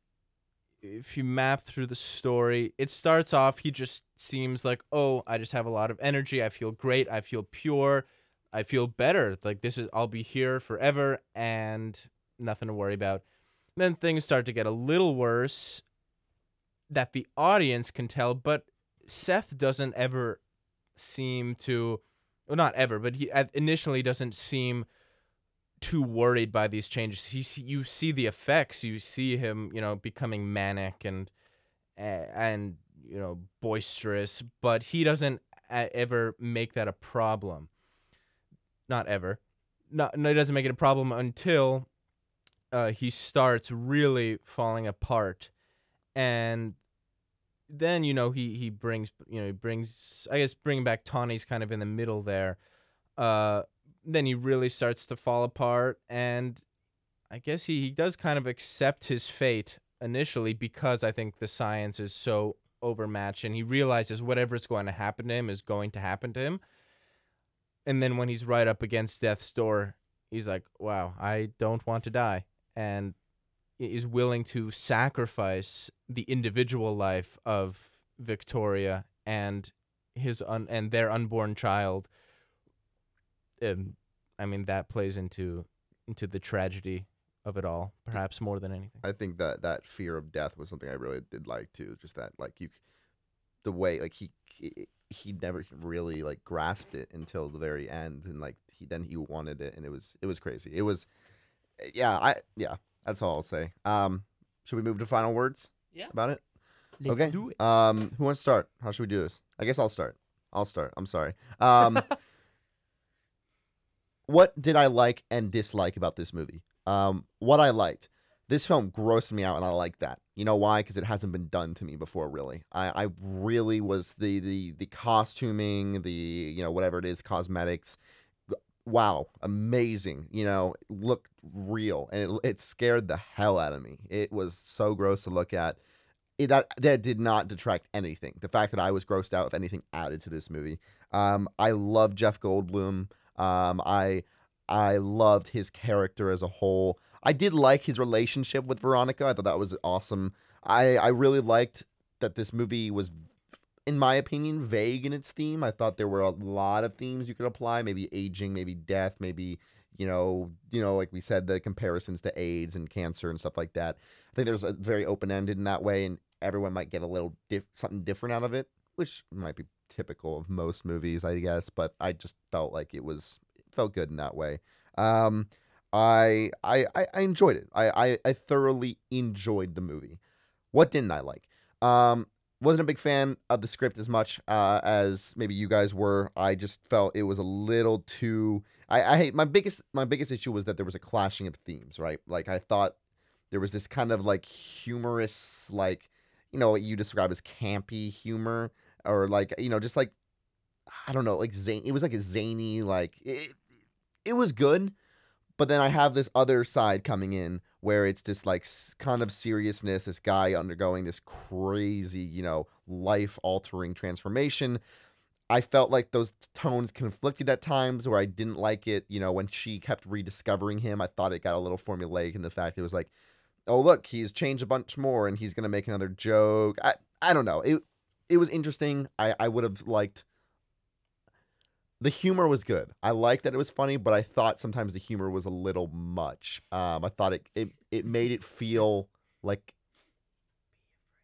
if you map through the story, it starts off. He just seems like, oh, I just have a lot of energy. I feel great. I feel pure. I feel better. Like this is I'll be here forever and nothing to worry about." Then things start to get a little worse that the audience can tell, but Seth doesn't ever seem to well not ever, but he initially doesn't seem too worried by these changes. He you see the effects. You see him, you know, becoming manic and and you know boisterous, but he doesn't uh, ever make that a problem. Not ever. Not no, he doesn't make it a problem until uh, he starts really falling apart, and then you know he he brings you know he brings I guess bringing back Tawny's kind of in the middle there. Uh, then he really starts to fall apart and i guess he, he does kind of accept his fate initially because i think the science is so overmatched and he realizes whatever is going to happen to him is going to happen to him and then when he's right up against death's door he's like wow i don't want to die and is willing to sacrifice the individual life of victoria and his un- and their unborn child and I mean that plays into into the tragedy of it all, perhaps more than anything. I think that that fear of death was something I really did like too. Just that like you, the way like he he, he never really like grasped it until the very end, and like he then he wanted it, and it was it was crazy. It was, yeah, I yeah. That's all I'll say. Um, should we move to final words? Yeah. About it. Let's okay. do it. Um, who wants to start? How should we do this? I guess I'll start. I'll start. I'm sorry. Um, what did I like and dislike about this movie? Um, what I liked. This film grossed me out, and I like that. You know why? Because it hasn't been done to me before. Really, I, I really was the the the costuming, the you know whatever it is, cosmetics. Wow, amazing! You know, looked real, and it, it scared the hell out of me. It was so gross to look at it, that that did not detract anything. The fact that I was grossed out, if anything, added to this movie. Um, I love Jeff Goldblum. Um, I I loved his character as a whole. I did like his relationship with Veronica. I thought that was awesome. I I really liked that this movie was, in my opinion, vague in its theme. I thought there were a lot of themes you could apply. Maybe aging, maybe death, maybe you know, you know, like we said, the comparisons to AIDS and cancer and stuff like that. I think there's a very open ended in that way, and everyone might get a little diff- something different out of it, which might be typical of most movies, I guess. But I just felt like it was it felt good in that way. Um, I, I I enjoyed it. I, I I thoroughly enjoyed the movie. What didn't I like? Um, wasn't a big fan of the script as much uh, as maybe you guys were. I just felt it was a little too. I, I hate my biggest my biggest issue was that there was a clashing of themes. Right, like I thought there was this kind of like humorous, like you know what you describe as campy humor, or like you know just like I don't know, like zany. It was like a zany, like it. It was good, but then I have this other side coming in where it's just like kind of seriousness. This guy undergoing this crazy, you know, life altering transformation. I felt like those tones conflicted at times where I didn't like it. You know, when she kept rediscovering him, I thought it got a little formulaic in the fact it was like, oh look, he's changed a bunch more and he's gonna make another joke. I I don't know. It it was interesting. I I would have liked. The humor was good. I liked that it was funny, but I thought sometimes the humor was a little much. Um, I thought it it, it made it feel like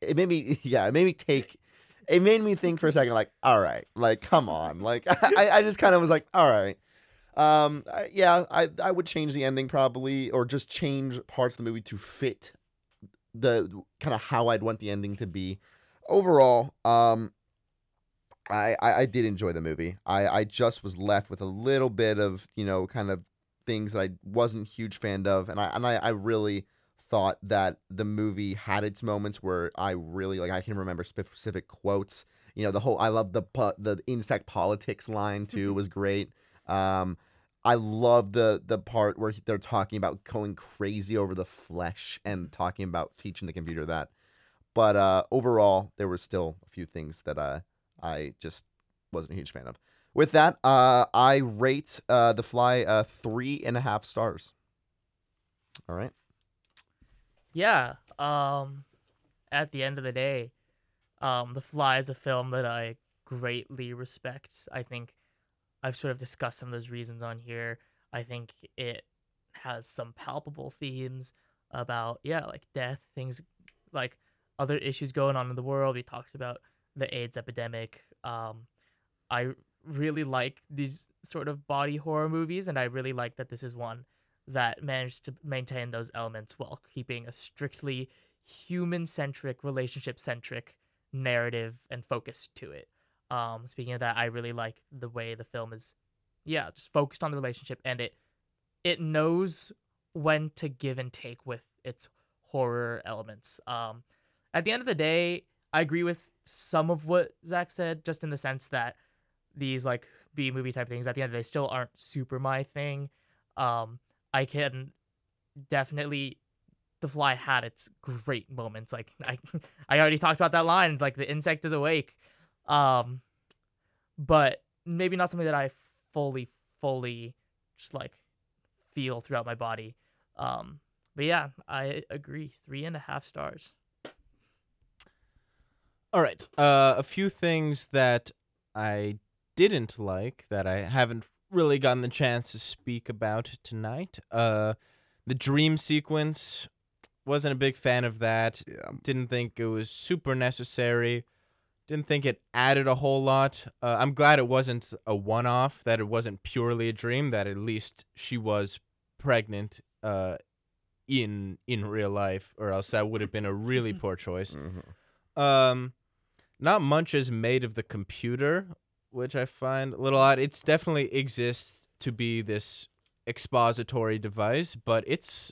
it made me yeah, it made me take it made me think for a second like, all right, like come on. Like I, I just kind of was like, all right. Um I, yeah, I I would change the ending probably or just change parts of the movie to fit the kind of how I'd want the ending to be. Overall, um I, I, I did enjoy the movie. I, I just was left with a little bit of, you know, kind of things that I wasn't huge fan of. And I and I, I really thought that the movie had its moments where I really like I can remember specific quotes. You know, the whole I love the the insect politics line too was great. Um I love the the part where they're talking about going crazy over the flesh and talking about teaching the computer that. but uh, overall, there were still a few things that uh, I just wasn't a huge fan of. With that, uh, I rate uh, The Fly uh, three and a half stars. All right. Yeah. Um, at the end of the day, um, The Fly is a film that I greatly respect. I think I've sort of discussed some of those reasons on here. I think it has some palpable themes about yeah, like death, things like other issues going on in the world. We talked about the AIDS epidemic. Um, I really like these sort of body horror movies, and I really like that this is one that managed to maintain those elements while keeping a strictly human centric, relationship centric narrative and focus to it. Um, speaking of that, I really like the way the film is, yeah, just focused on the relationship, and it it knows when to give and take with its horror elements. Um, at the end of the day, I agree with some of what Zach said, just in the sense that these like B movie type things at the end of the day still aren't super my thing. Um, I can definitely the fly had its great moments. Like I I already talked about that line, like the insect is awake. Um but maybe not something that I fully, fully just like feel throughout my body. Um but yeah, I agree. Three and a half stars. All right. Uh, a few things that I didn't like that I haven't really gotten the chance to speak about tonight. Uh, the dream sequence wasn't a big fan of that. Yeah. Didn't think it was super necessary. Didn't think it added a whole lot. Uh, I'm glad it wasn't a one-off. That it wasn't purely a dream. That at least she was pregnant. Uh, in in real life, or else that would have been a really poor choice. Mhm. Um, not much is made of the computer, which I find a little odd. It's definitely exists to be this expository device, but it's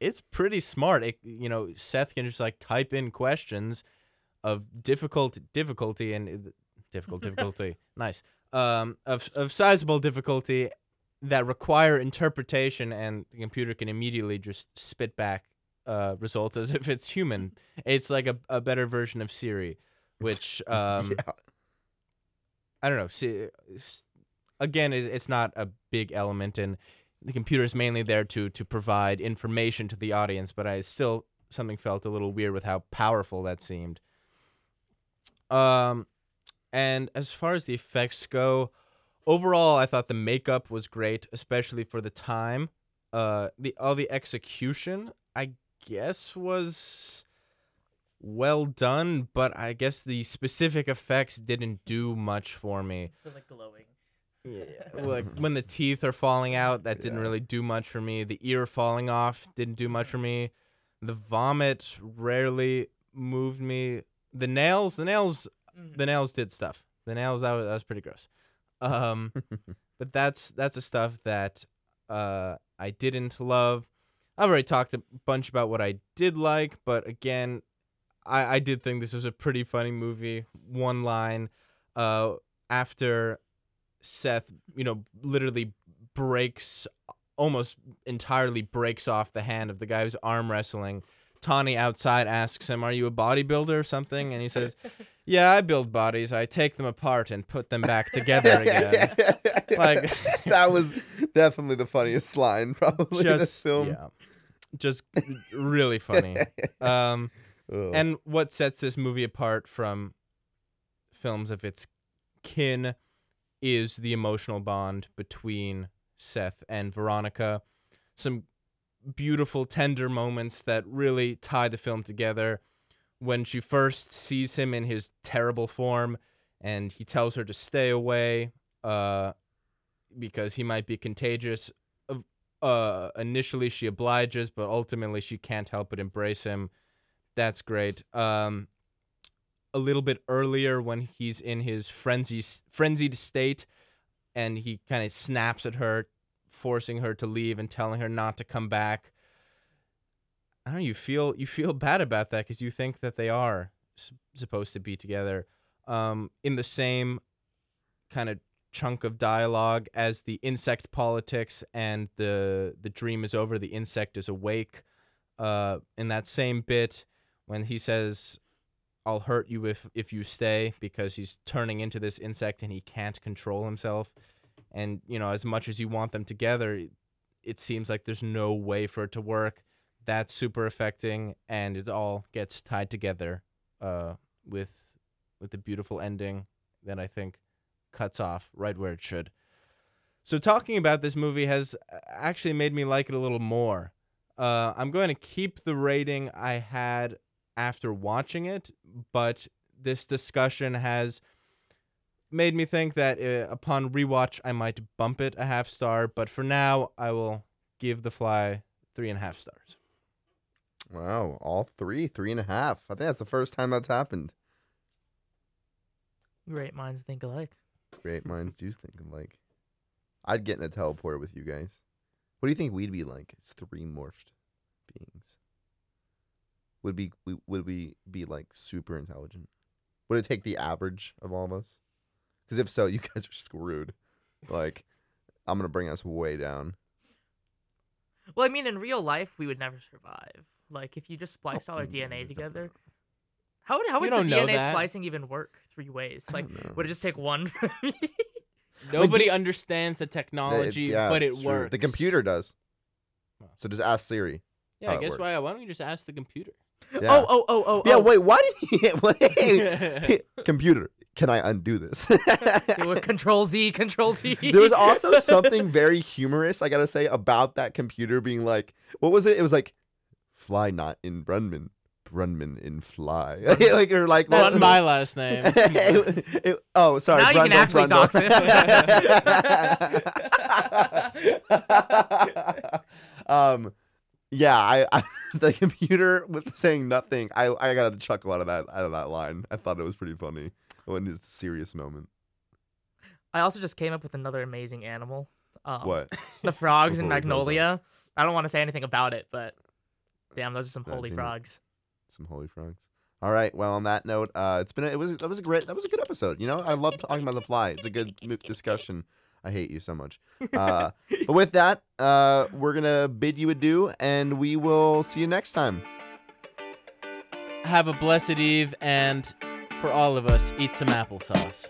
it's pretty smart. It, you know, Seth can just like type in questions of difficult difficulty and difficult difficulty. nice. Um, of of sizable difficulty that require interpretation, and the computer can immediately just spit back uh, results as if it's human. It's like a, a better version of Siri, which um, yeah. I don't know. See, again, it's not a big element, and the computer is mainly there to to provide information to the audience. But I still something felt a little weird with how powerful that seemed. Um, and as far as the effects go, overall, I thought the makeup was great, especially for the time. Uh, the all the execution, I guess, was well done, but I guess the specific effects didn't do much for me. like glowing. Yeah, like when the teeth are falling out, that didn't Yeah. really do much for me. The ear falling off didn't do much for me. The vomit rarely moved me. The nails, the nails, Mhm. the nails did stuff. The nails that was, that was pretty gross. Um, but that's that's the stuff that uh I didn't love. I've already talked a bunch about what I did like, but again, I I did think this was a pretty funny movie. One line, uh, after Seth, you know, literally breaks almost entirely breaks off the hand of the guy who's arm wrestling. Tawny outside asks him, "Are you a bodybuilder or something?" And he says, "Yeah, I build bodies. I take them apart and put them back together again." Like- that was definitely the funniest line probably in this just film. yeah, just really funny. Um, And what sets this movie apart from films of its kin is the emotional bond between Seth and Veronica. Some beautiful, tender moments that really tie the film together. When she first sees him in his terrible form, and he tells her to stay away, uh, because he might be contagious. Uh, initially, she obliges, but ultimately, she can't help but embrace him. That's great. Um, a little bit earlier, when he's in his frenzy, frenzied state, and he kind of snaps at her, forcing her to leave and telling her not to come back. I don't know. You feel you feel bad about that because you think that they are s- supposed to be together, um, in the same kind of chunk of dialogue as the insect politics and the the dream is over. The insect is awake. Uh, in that same bit, when he says, "I'll hurt you if if you stay," because he's turning into this insect and he can't control himself. And you know, as much as you want them together, it seems like there's no way for it to work. That's super affecting, and it all gets tied together uh, with with the beautiful ending that I think cuts off right where it should. So talking about this movie has actually made me like it a little more. Uh, I'm going to keep the rating I had after watching it, but this discussion has made me think that uh, upon rewatch I might bump it a half star. But for now, I will give The Fly three and a half stars. Wow, all three, three and a half. I think that's the first time that's happened. Great minds think alike. Great minds do think alike. I'd get in a teleporter with you guys. What do you think we'd be like? It's three morphed beings. Would be we would we be like super intelligent? Would it take the average of all of us? Because if so, you guys are screwed. Like, I'm gonna bring us way down. Well, I mean, in real life, we would never survive. Like, if you just spliced all our Mm, DNA together, how would how would the DNA that. splicing even work three ways? Like, would it just take one? Nobody do- understands the It- technology, yeah, but it it's true. works. The computer does. So just ask Siri. Yeah, how I it guess works. why? Why don't you just ask the computer? Yeah. Oh, oh, oh, oh. yeah. oh. Wait. Why did you? Wait, computer, can I undo this? Yeah, with Control Z, Control Z. there was also something very humorous, I gotta say, about that computer being like, what was it? It was like, fly not in Brunman, Brunman in fly. like or like what That's was my last name. It- it- oh, sorry. Now you can Brundle, actually Brundle. um, yeah, I, I the computer with saying nothing. I I got to chuck a chuckle out of that out of that line. I thought it was pretty funny when it's a serious moment. I also just came up with another amazing animal. Um, What? The frogs in Before we close up. Magnolia. I don't want to say anything about it, but damn, those are some holy seen it. frogs. some holy frogs. All right. Well, on that note, uh, it's been a, it was that was a great that was a good episode. You know, I love talking about the fly. It's a good discussion. I hate you so much. Uh, but with that, uh, we're gonna bid you adieu, and we will see you next time. Have a blessed eve, and for all of us, eat some applesauce.